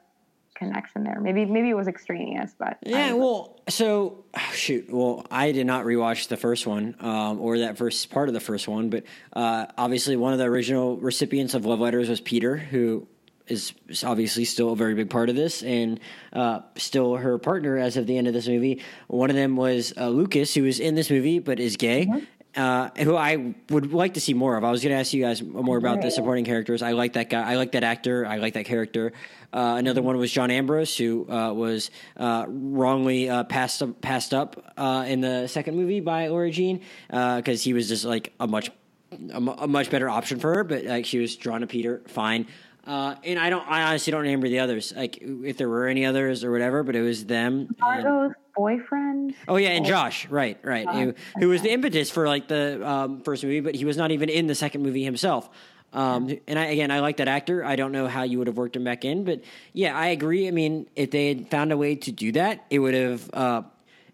connection there. Maybe maybe it was extraneous, but Yeah, well, so shoot. Well, I did not rewatch the first one um, or that first part of the first one, but uh, obviously one of the original recipients of love letters was Peter, who is obviously still a very big part of this and uh, still her partner as of the end of this movie. One of them was uh, Lucas, who is in this movie but is gay. Uh, who I would like to see more of. I was going to ask you guys more about the supporting characters. I like that guy. I like that actor. I like that character. Uh, another one was John Ambrose, who uh, was uh, wrongly uh, passed up, passed up uh, in the second movie by Laura Jean because he was just like a much a, a much better option for her. But like she was drawn to Peter, fine. Uh, and I don't. I honestly don't remember the others. Like if there were any others or whatever, but it was them. and- boyfriend. Oh yeah, and Josh, right, right, who, who was the impetus for like the um, first movie, but he was not even in the second movie himself. Um, and I, again, I like that actor. I don't know how you would have worked him back in, but yeah, I agree. I mean, if they had found a way to do that, it would have, uh,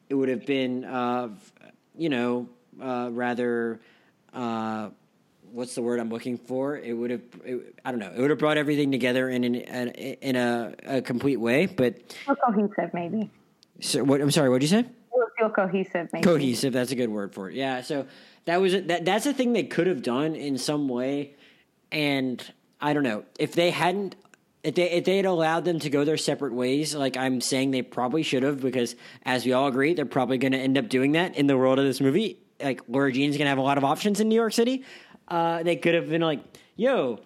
it would have been, uh, you know, uh, rather. What's the word I'm looking for? It would have, it, I don't know, it would have brought everything together in an, in, in a, a complete way. But Feel cohesive, maybe. so, what? I'm sorry, what did you say? Feel, feel cohesive, maybe. cohesive that's a good word for it yeah so that was that that's a thing they could have done in some way and i don't know if they hadn't if they if they had allowed them to go their separate ways like i'm saying they probably should have because as we all agree they're probably going to end up doing that in the world of this movie like laura jean's going to have a lot of options in new york city uh, they could have been like yo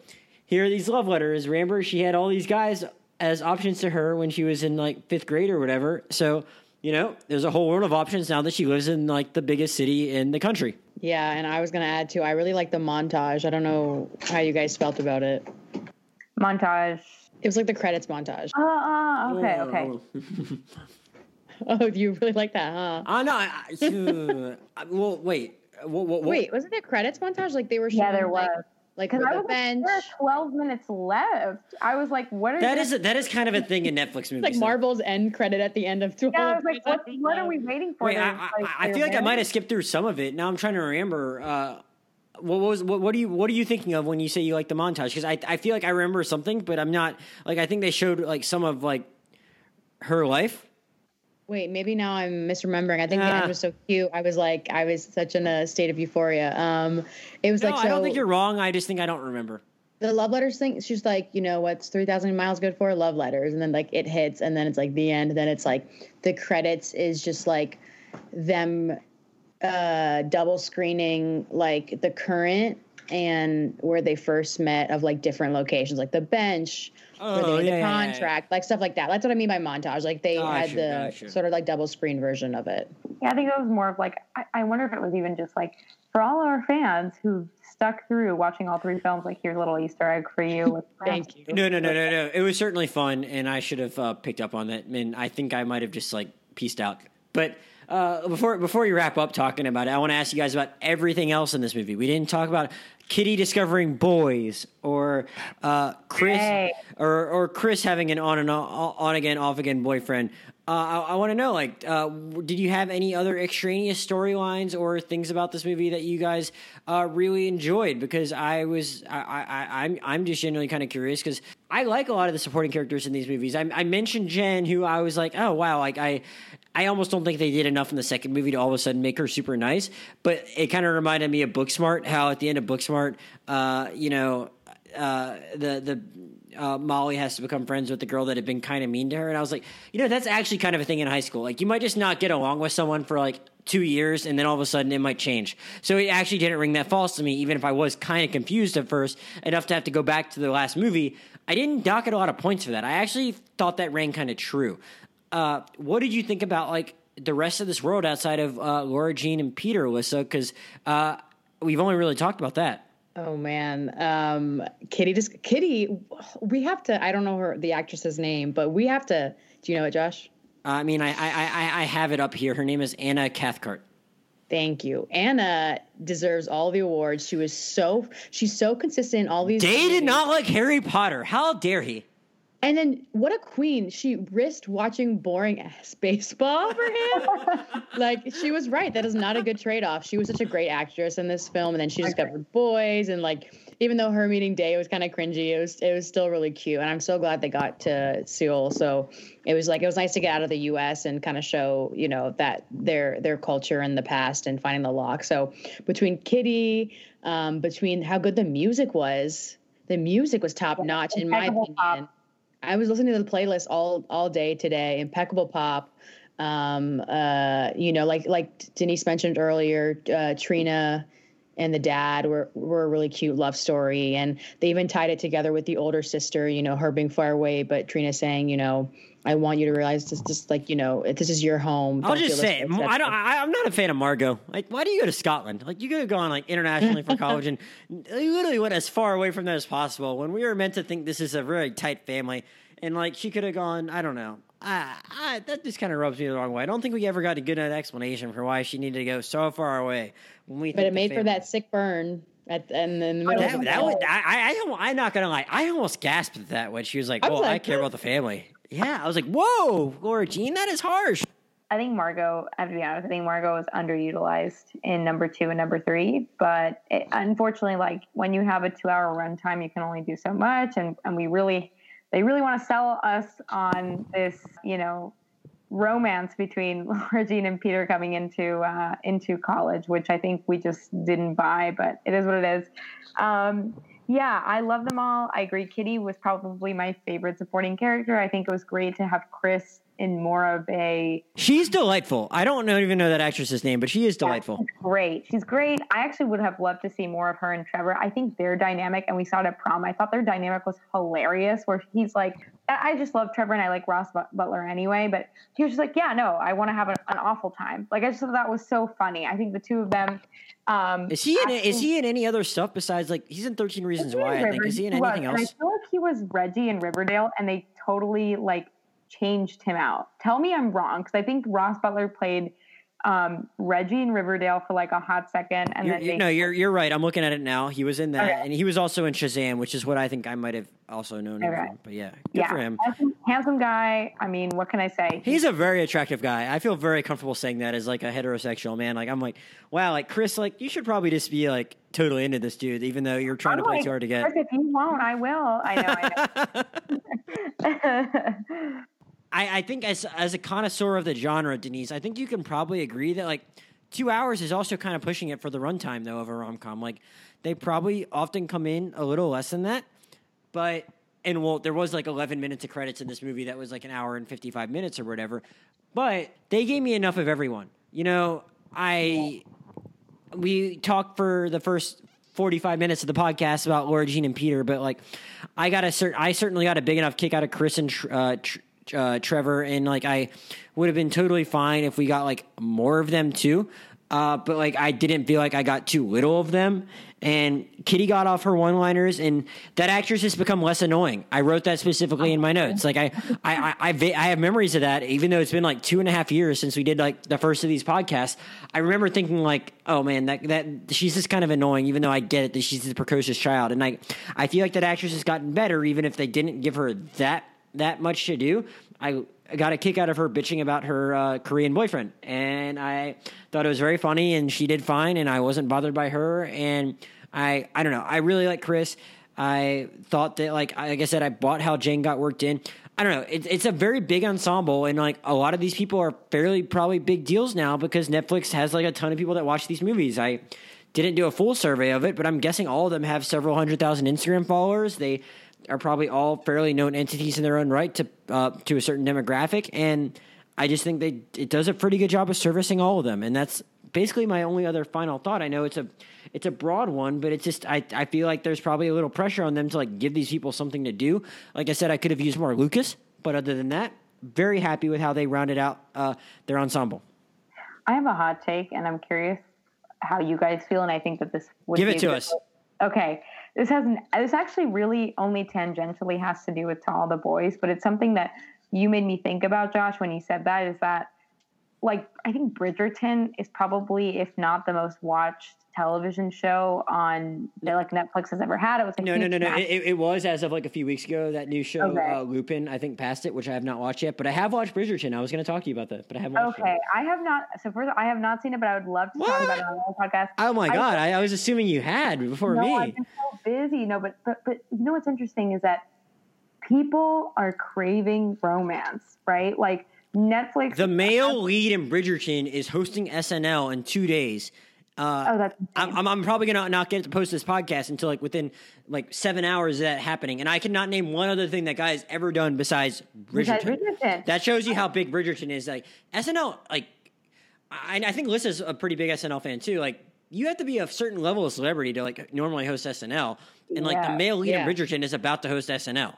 here are these love letters remember she had all these guys as options to her when she was in like fifth grade or whatever so you know, there's a whole world of options now that she lives in like the biggest city in the country. Yeah, and I was gonna add too. I really like the montage. I don't know how you guys felt about it. Montage. It was like the credits montage. Ah, uh, okay, Oh. okay. Oh, you really like that, huh? Ah, no. I, I- well, wait. What, what, what, Wait, wasn't there credits montage? Like they were. Yeah, showing, there like- was. like Because with I the was like, bench. there are 12 minutes left. I was like, what are That you is that is kind of a thing in Netflix movies. like though. Marvel's end credit at the end of 12. Yeah, I was like, what, what are we waiting for? Wait, They're, I, I, I feel like I might have skipped through some of it. Now I'm trying to remember. Uh, what was what, what are you what are you thinking of when you say you like the montage? Because I I feel like I remember something, but I'm not like I think they showed like some of like her life. Wait, maybe now I'm misremembering. I think the Ah. end was so cute. I was like, I was such in a state of euphoria. Um, it was No, like, so I don't think you're wrong. I just think I don't remember. the love letters thing. She's like, you know, what's three thousand miles good for? Love letters, and then like it hits, and then it's like the end. Then it's like the credits is just like them uh double screening like the current and where they first met of like different locations, like the bench. where Oh, they yeah, the yeah, yeah. contract, like stuff like that. That's what I mean by montage. Like they Gotcha, had the gotcha. sort of like double screen version of it. Yeah, I think it was more of like, I, I wonder if it was even just like, for all our fans who stuck through watching all three films, like, here's a little Easter egg for you. Thank you. No, no, no, no, no. It was certainly fun, and I should have uh, picked up on that. And I think I might have just like pieced out. But uh, before before we wrap up talking about it, I want to ask you guys about everything else in this movie. We didn't talk about Kitty discovering boys, or uh, Chris, Hey. or or Chris having an on and on, on again, off again boyfriend. Uh, I, I want to know, like, uh, did you have any other extraneous storylines or things about this movie that you guys uh, really enjoyed? Because I was, I, I, I'm, I'm just genuinely kind of curious because I like a lot of the supporting characters in these movies. I, I mentioned Gen, who I was like, oh wow, like I, I almost don't think they did enough in the second movie to all of a sudden make her super nice. But it kind of reminded me of Booksmart, how at the end of Booksmart, uh, you know, uh, the the uh, Molly has to become friends with the girl that had been kind of mean to her, and I was like, you know, that's actually kind of a thing in high school. Like, you might just not get along with someone for like two years, and then all of a sudden it might change. So it actually didn't ring that false to me, even if I was kind of confused at first enough to have to go back to the last movie. I didn't dock it a lot of points for that. I actually thought that rang kind of true. Uh, what did you think about like the rest of this world outside of uh, Laura Jean and Peter, Alyssa? Because uh, we've only really talked about that. Oh man, um, Kitty. Just Kitty. We have to. I don't know her the actress's name, but we have to. Do you know it, Josh? I mean, I, I, I, I have it up here. Her name is Anna Cathcart. Thank you. Anna deserves all the awards. She was so. She's so consistent in all these. Dae did not like Harry Potter. How dare he? And then what a queen. She risked watching boring ass baseball for him. like she was right. That is not a good trade off. She was such a great actress in this film. And then she discovered boys and like even though her meeting Dae was kind of cringy, it was it was still really cute. And I'm so glad they got to Seoul. So it was like it was nice to get out of the US and kind of show, you know, that their their culture in the past and finding the lock. So between Kitty, um, between how good the music was, the music was top notch in my opinion. pop. I was listening to the playlist all all day today. Impeccable pop. Um, uh, you know, like like Denise mentioned earlier, uh, Trina and the dad were were a really cute love story, and they even tied it together with the older sister. You know, her being far away, but Trina saying, you know, I want you to realize this, just like you know, this is your home. I'll just say, this i don't I, i'm not a fan of Margot. Like, why do you go to Scotland? Like, you could have gone like internationally for college, and you literally went as far away from that as possible. When we were meant to think this is a very tight family, and like she could have gone. I don't know. I, I, that just kind of rubs me the wrong way. I don't think we ever got a good enough explanation for why she needed to go so far away. When we, But it the made for that sick burn at and in the middle oh, of That, the that film. I, I, I, I'm not gonna lie. I almost gasped at that when she was like, I "Well, I like, care about the family." Yeah, I was like, "Whoa, Laura Jean, that is harsh." I think Margot, I have to be honest, I think Margot was underutilized in number two and number three. But it, unfortunately, like when you have a two hour runtime, you can only do so much. And, and we really, they really want to sell us on this, you know, romance between Laura Jean and Peter coming into uh, into college, which I think we just didn't buy, but it is what it is. Um, yeah, I love them all. I agree. Kitty was probably my favorite supporting character. I think it was great to have Chris in more of a She's delightful. I don't know, even know that actress's name, but she is delightful. She's great. She's great. I actually would have loved to see more of her and Trevor. I think their dynamic, and we saw it at prom. I thought their dynamic was hilarious. Where he's like, I just love Trevor and I like Ross Butler anyway, but he was just like, yeah, no, I want to have an, an awful time. Like I just thought that was so funny. I think the two of them. Um, Is he in? Is he in any other stuff besides like he's in Thirteen Reasons was Why? I think is he in anything And else? I feel like he was Reggie in Riverdale, and they totally like changed him out. Tell me I'm wrong because I think Ross Butler played um, Reggie in Riverdale for like a hot second, and You're, then they, no, you're you're right. I'm looking at it now. He was in that, Okay. and he was also in Shazam, which is what I think I might have also known him from. But yeah, good yeah, for him. handsome, handsome guy. I mean, what can I say? He's a very attractive guy. I feel very comfortable saying that as like a heterosexual man. Like I'm like, wow, like Chris, like you should probably just be like totally into this dude, even though you're trying I'm to play like, too hard to get. If you won't, I will. I know. I know. I, I think as as a connoisseur of the genre, Denise, I think you can probably agree that like two hours is also kind of pushing it for the runtime though of a rom com. Like they probably often come in a little less than that, but and well, there was like 11 minutes of credits in this movie that was like an hour and 55 minutes or whatever, but they gave me enough of everyone. You know, I we talked for the first 45 minutes of the podcast about Laura Jean and Peter, but like I got a cert- I certainly got a big enough kick out of Chris and uh, uh, Trevor, and like I would have been totally fine if we got like more of them too. Uh, but like I didn't feel like I got too little of them, and Kitty got off her one-liners, and that actress has become less annoying. I wrote that specifically in my notes. Like I, I, I, I, I have memories of that, even though it's been like two and a half years since we did like the first of these podcasts. I remember thinking like, oh man, that that she's just kind of annoying, even though I get it that she's a precocious child, and I, I feel like that actress has gotten better, even if they didn't give her that that much to do. I got a kick out of her bitching about her uh, Korean boyfriend, and I thought it was very funny, and she did fine, and I wasn't bothered by her, and I I don't know, I really like Chris. I thought that like like I said, I bought how Gen got worked in. I don't know. It, it's a very big ensemble, and like a lot of these people are fairly probably big deals now because Netflix has like a ton of people that watch these movies. I didn't do a full survey of it, but I'm guessing all of them have several hundred thousand Instagram followers. They are probably all fairly known entities in their own right to uh, to a certain demographic, and I just think they it does a pretty good job of servicing all of them, and that's basically my only other final thought. I know it's a it's a broad one, but it's just I I feel like there's probably a little pressure on them to like give these people something to do. Like I said, I could have used more Lucas, but other than that, very happy with how they rounded out uh, their ensemble. I have a hot take, and I'm curious how you guys feel, and I think that this would Give be it to good- us. Okay, this has an, this actually really only tangentially has to do with To All the Boys, but it's something that you made me think about, Josh, when you said that. Is that like I think Bridgerton is probably, if not the most watched television show on like Netflix has ever had. It was a No, no, no, no. It, it was as of like a few weeks ago. That new show, Okay. uh, Lupin, I think passed it, which I have not watched yet. But I have watched Bridgerton. I was going to talk to you about that, but I haven't Okay, it. I have not. So first, I have not seen it, but I would love to talk about it on our podcast. Oh my I- god! I, I was assuming you had before no, me. I've been so busy. No, but but but you know what's interesting is that people are craving romance, right? Like Netflix. The male lead in Bridgerton is hosting SNL in two days. Uh, oh, that's I'm, I'm, probably gonna not get to post this podcast until like within like seven hours of that happening, and I cannot name one other thing that guy has ever done besides Besides Bridgerton. Bridgerton. That shows you how big Bridgerton is. Like SNL, like I, I think Lissa's a pretty big SNL fan too. Like you have to be a certain level of celebrity to like normally host SNL, and like the male lead Yeah. in Bridgerton is about to host SNL.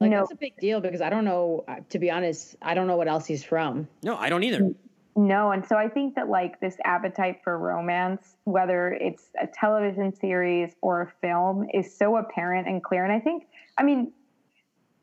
Like No. that's a big deal because I don't know. uh, To be honest, I don't know what else he's from. No, I don't either. No, and so I think that like this appetite for romance, whether it's a television series or a film, is so apparent and clear. And I think, I mean,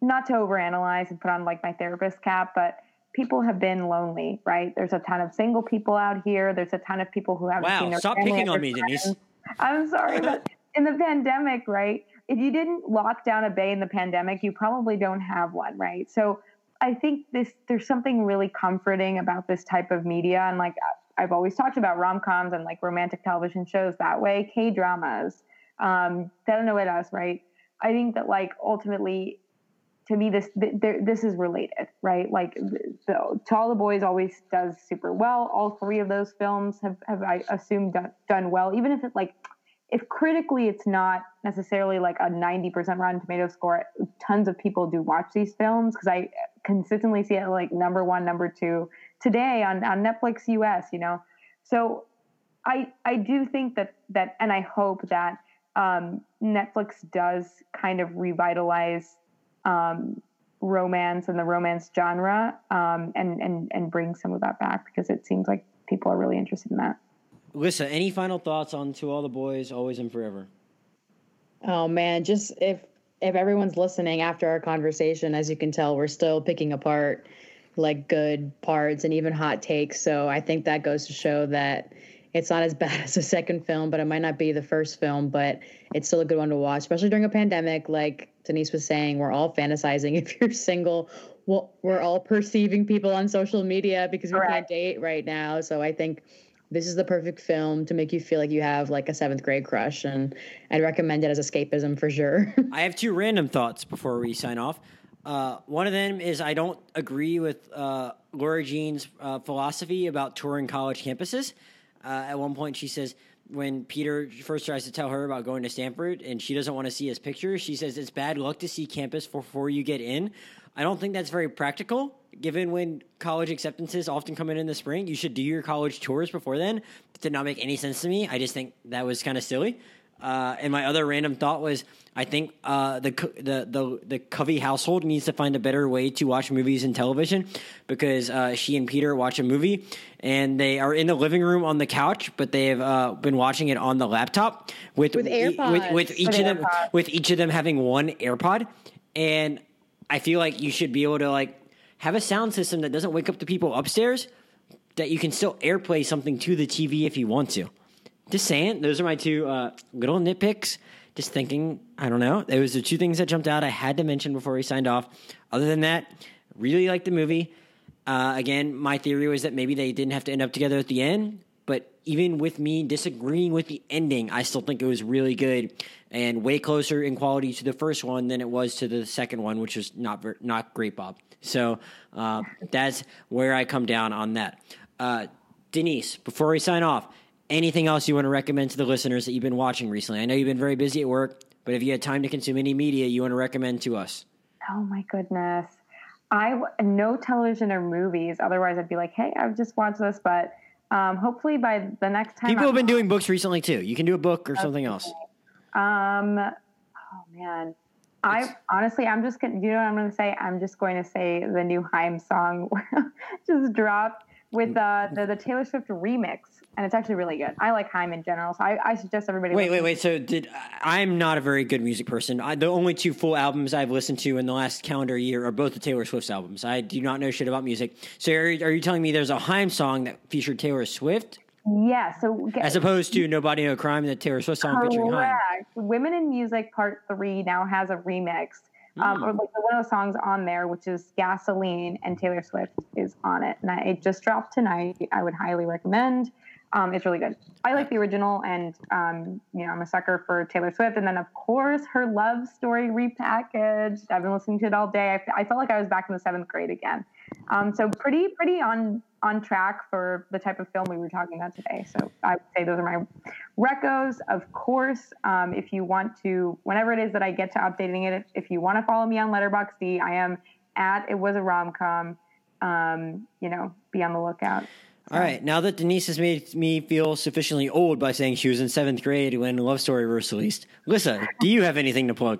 not to overanalyze and put on like my therapist cap, but people have been lonely, right? There's a ton of single people out here. There's a ton of people who haven't Wow, seen their stop picking on me, friends. Denise. I'm sorry, but in the pandemic, right? If you didn't lock down a bay in the pandemic, you probably don't have one, right? So I think this there's something really comforting about this type of media, and like I've always talked about rom coms and like romantic television shows that way, K dramas, um, telenovelas, right? I think that like ultimately, to me, this th- this is related, right? Like the, To All the Boys always does super well. All three of those films have have I assume done, done well, even if it like if critically it's not necessarily like a 90% Rotten Tomato score, tons of people do watch these films because I consistently see it like number one, number two today on, on Netflix US, you know. So I I do think that that and I hope that um, Netflix does kind of revitalize um, romance and the romance genre um, and, and and bring some of that back because it seems like people are really interested in that. Lissa, any final thoughts on To All the Boys, Always and Forever? Oh man, just if if everyone's listening after our conversation, as you can tell, we're still picking apart like good parts and even hot takes. So I think that goes to show that it's not as bad as the second film, but it might not be the first film, but it's still a good one to watch, especially during a pandemic. Like Denise was saying, we're all fantasizing. If you're single, well, we're all perceiving people on social media because we Correct. can't date right now. So I think this is the perfect film to make you feel like you have like a seventh grade crush, and I'd recommend it as escapism for sure. I have two random thoughts before we sign off. Uh, one of them is I don't agree with uh, Laura Jean's uh, philosophy about touring college campuses. Uh, at one point, she says when Peter first tries to tell her about going to Stanford and she doesn't want to see his picture, she says it's bad luck to see campus before you get in. I don't think that's very practical, given when college acceptances often come in in the spring. You should do your college tours before then. It did not make any sense to me. I just think that was kind of silly. Uh, and my other random thought was, I think uh, the the the the Covey household needs to find a better way to watch movies and television because uh, she and Peter watch a movie and they are in the living room on the couch, but they have uh, been watching it on the laptop with With e- with, with each With of them with each of them having one AirPod, and I feel like you should be able to like have a sound system that doesn't wake up the people upstairs, that you can still airplay something to the TV if you want to. Just saying, those are my two uh, little nitpicks. Just thinking, I don't know. Those are two things that jumped out. I had to mention before we signed off. Other than that, really liked the movie. Uh, again, my theory was that maybe they didn't have to end up together at the end. But even with me disagreeing with the ending, I still think it was really good and way closer in quality to the first one than it was to the second one, which was not not great, Bob. So uh, that's where I come down on that. Uh, Denise, before we sign off, anything else you want to recommend to the listeners that you've been watching recently? I know you've been very busy at work, but if you had time to consume any media, you want to recommend to us? Oh my goodness. I no television or movies. Otherwise, I'd be like, hey, I've just watched this. But um, hopefully, by the next time, People I'm have been doing books recently too. You can do a book or something else. Um, oh man, I honestly, I'm just gonna. You know what I'm gonna say? I'm just going to say the new Haim song just dropped with uh, the the Taylor Swift remix, and it's actually really good. I like Haim in general, so I, I suggest everybody. Wait, listen. wait, wait. So did I'm not a very good music person. I, the only two full albums I've listened to in the last calendar year are both the Taylor Swift albums. I do not know shit about music. So are, are you telling me there's a Haim song that featured Taylor Swift Yeah, so get, as opposed to Nobody No Crime, the Taylor Swift song featuring Haim? Correct. Women in Music Part Three now has a remix, um, or like one of the songs on there, which is Gasoline, and Taylor Swift is on it. And I, it just dropped tonight. I would highly recommend. Um, it's really good. I like the original, and um, you know I'm a sucker for Taylor Swift. And then of course her Love Story repackaged. I've been listening to it all day. I, I felt like I was back in the seventh grade again. Um, so pretty pretty on on track for the type of film we were talking about today. So I would say those are my recos. Of course, um, if you want to, whenever it is that I get to updating it, if you want to follow me on Letterboxd, I am at it was a rom com. Um, you know, be on the lookout. All right. Now that Denise has made me feel sufficiently old by saying she was in seventh grade when Love Story was released, Lissa, do you have anything to plug?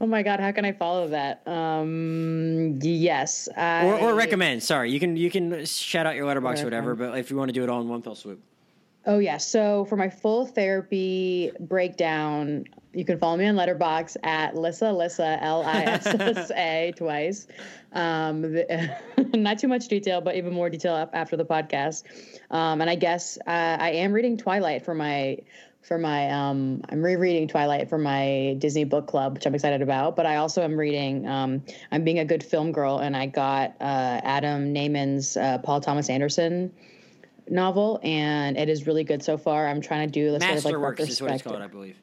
oh my god, how can I follow that? Um, yes, I, Or, or recommend? Sorry, you can you can shout out your Letterboxd or whatever, but if you want to do it all in one fell swoop. Oh yeah. So for my full therapy breakdown, you can follow me on Letterboxd at Lissa Lissa L I S S A twice. Um, the- not too much detail, but even more detail af- after the podcast. Um, and I guess uh, I am reading Twilight for my for my um I'm rereading Twilight for my Disney book club, which I'm excited about. But I also am reading um I'm being a good film girl, and I got uh, Adam Nayman's uh, Paul Thomas Anderson novel, and it is really good so far. I'm trying to do this sort of like Masterworks is what it's called, I believe.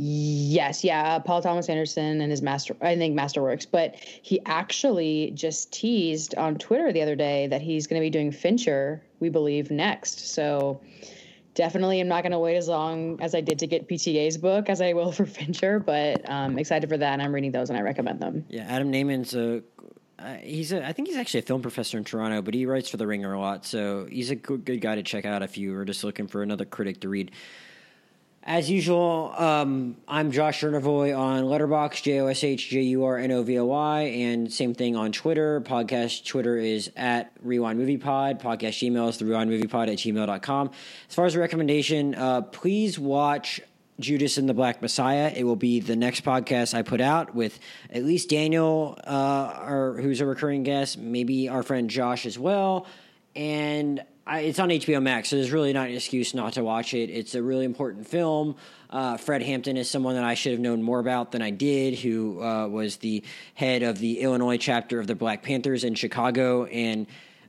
Yes, yeah, uh, Paul Thomas Anderson and his master, I think Masterworks. But he actually just teased on Twitter the other day that he's going to be doing Fincher, we believe, next. So definitely, I'm not going to wait as long as I did to get PTA's book as I will for Fincher. But um, excited for that, and I'm reading those, and I recommend them. Yeah, Adam Nayman's a. Uh, he's a, I think he's actually a film professor in Toronto, but he writes for The Ringer a lot, so he's a good, good guy to check out if you are just looking for another critic to read. As usual, um, I'm Josh Jurnovoy on Letterboxd, J O S H J U R N O V O Y, and same thing on Twitter. Podcast Twitter is at Rewind Movie Pod. Podcast Gmail is the Rewind Movie Pod at gmail.com. As far as a recommendation, uh, please watch Judas and the Black Messiah. It will be the next podcast I put out with at least Daniel, uh, our, who's a recurring guest, maybe our friend Josh as well. And I, it's on HBO Max, so there's really not an excuse not to watch it. It's a really important film. Uh, Fred Hampton is someone that I should have known more about than I did, who uh, was the head of the Illinois chapter of the Black Panthers in Chicago. And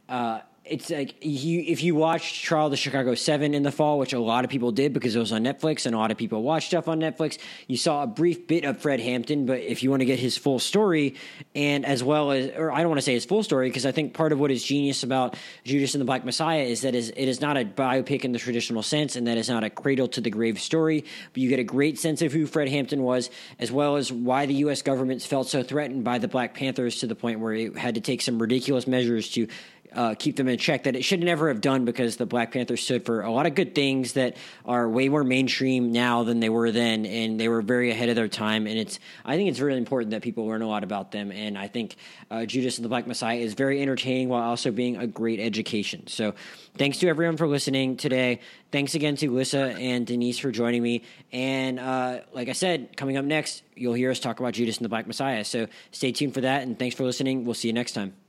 uh, it's like you, if you watched Trial of the Chicago Seven in the fall, which a lot of people did because it was on Netflix and a lot of people watch stuff on Netflix, you saw a brief bit of Fred Hampton. But if you want to get his full story, and as well as, or I don't want to say his full story, because I think part of what is genius about Judas and the Black Messiah is that is it is not a biopic in the traditional sense, and that is not a cradle to the grave story. But you get a great sense of who Fred Hampton was, as well as why the U.S. government felt so threatened by the Black Panthers to the point where it had to take some ridiculous measures to uh, keep them in check that it should never have done because the Black Panthers stood for a lot of good things that are way more mainstream now than they were then, and they were very ahead of their time. And it's I think it's really important that people learn a lot about them. And I think uh, Judas and the Black Messiah is very entertaining while also being a great education. So thanks to everyone for listening today. Thanks again to Lissa and Denise for joining me. And uh, like I said, coming up next, you'll hear us talk about Judas and the Black Messiah. So stay tuned for that, and thanks for listening. We'll see you next time.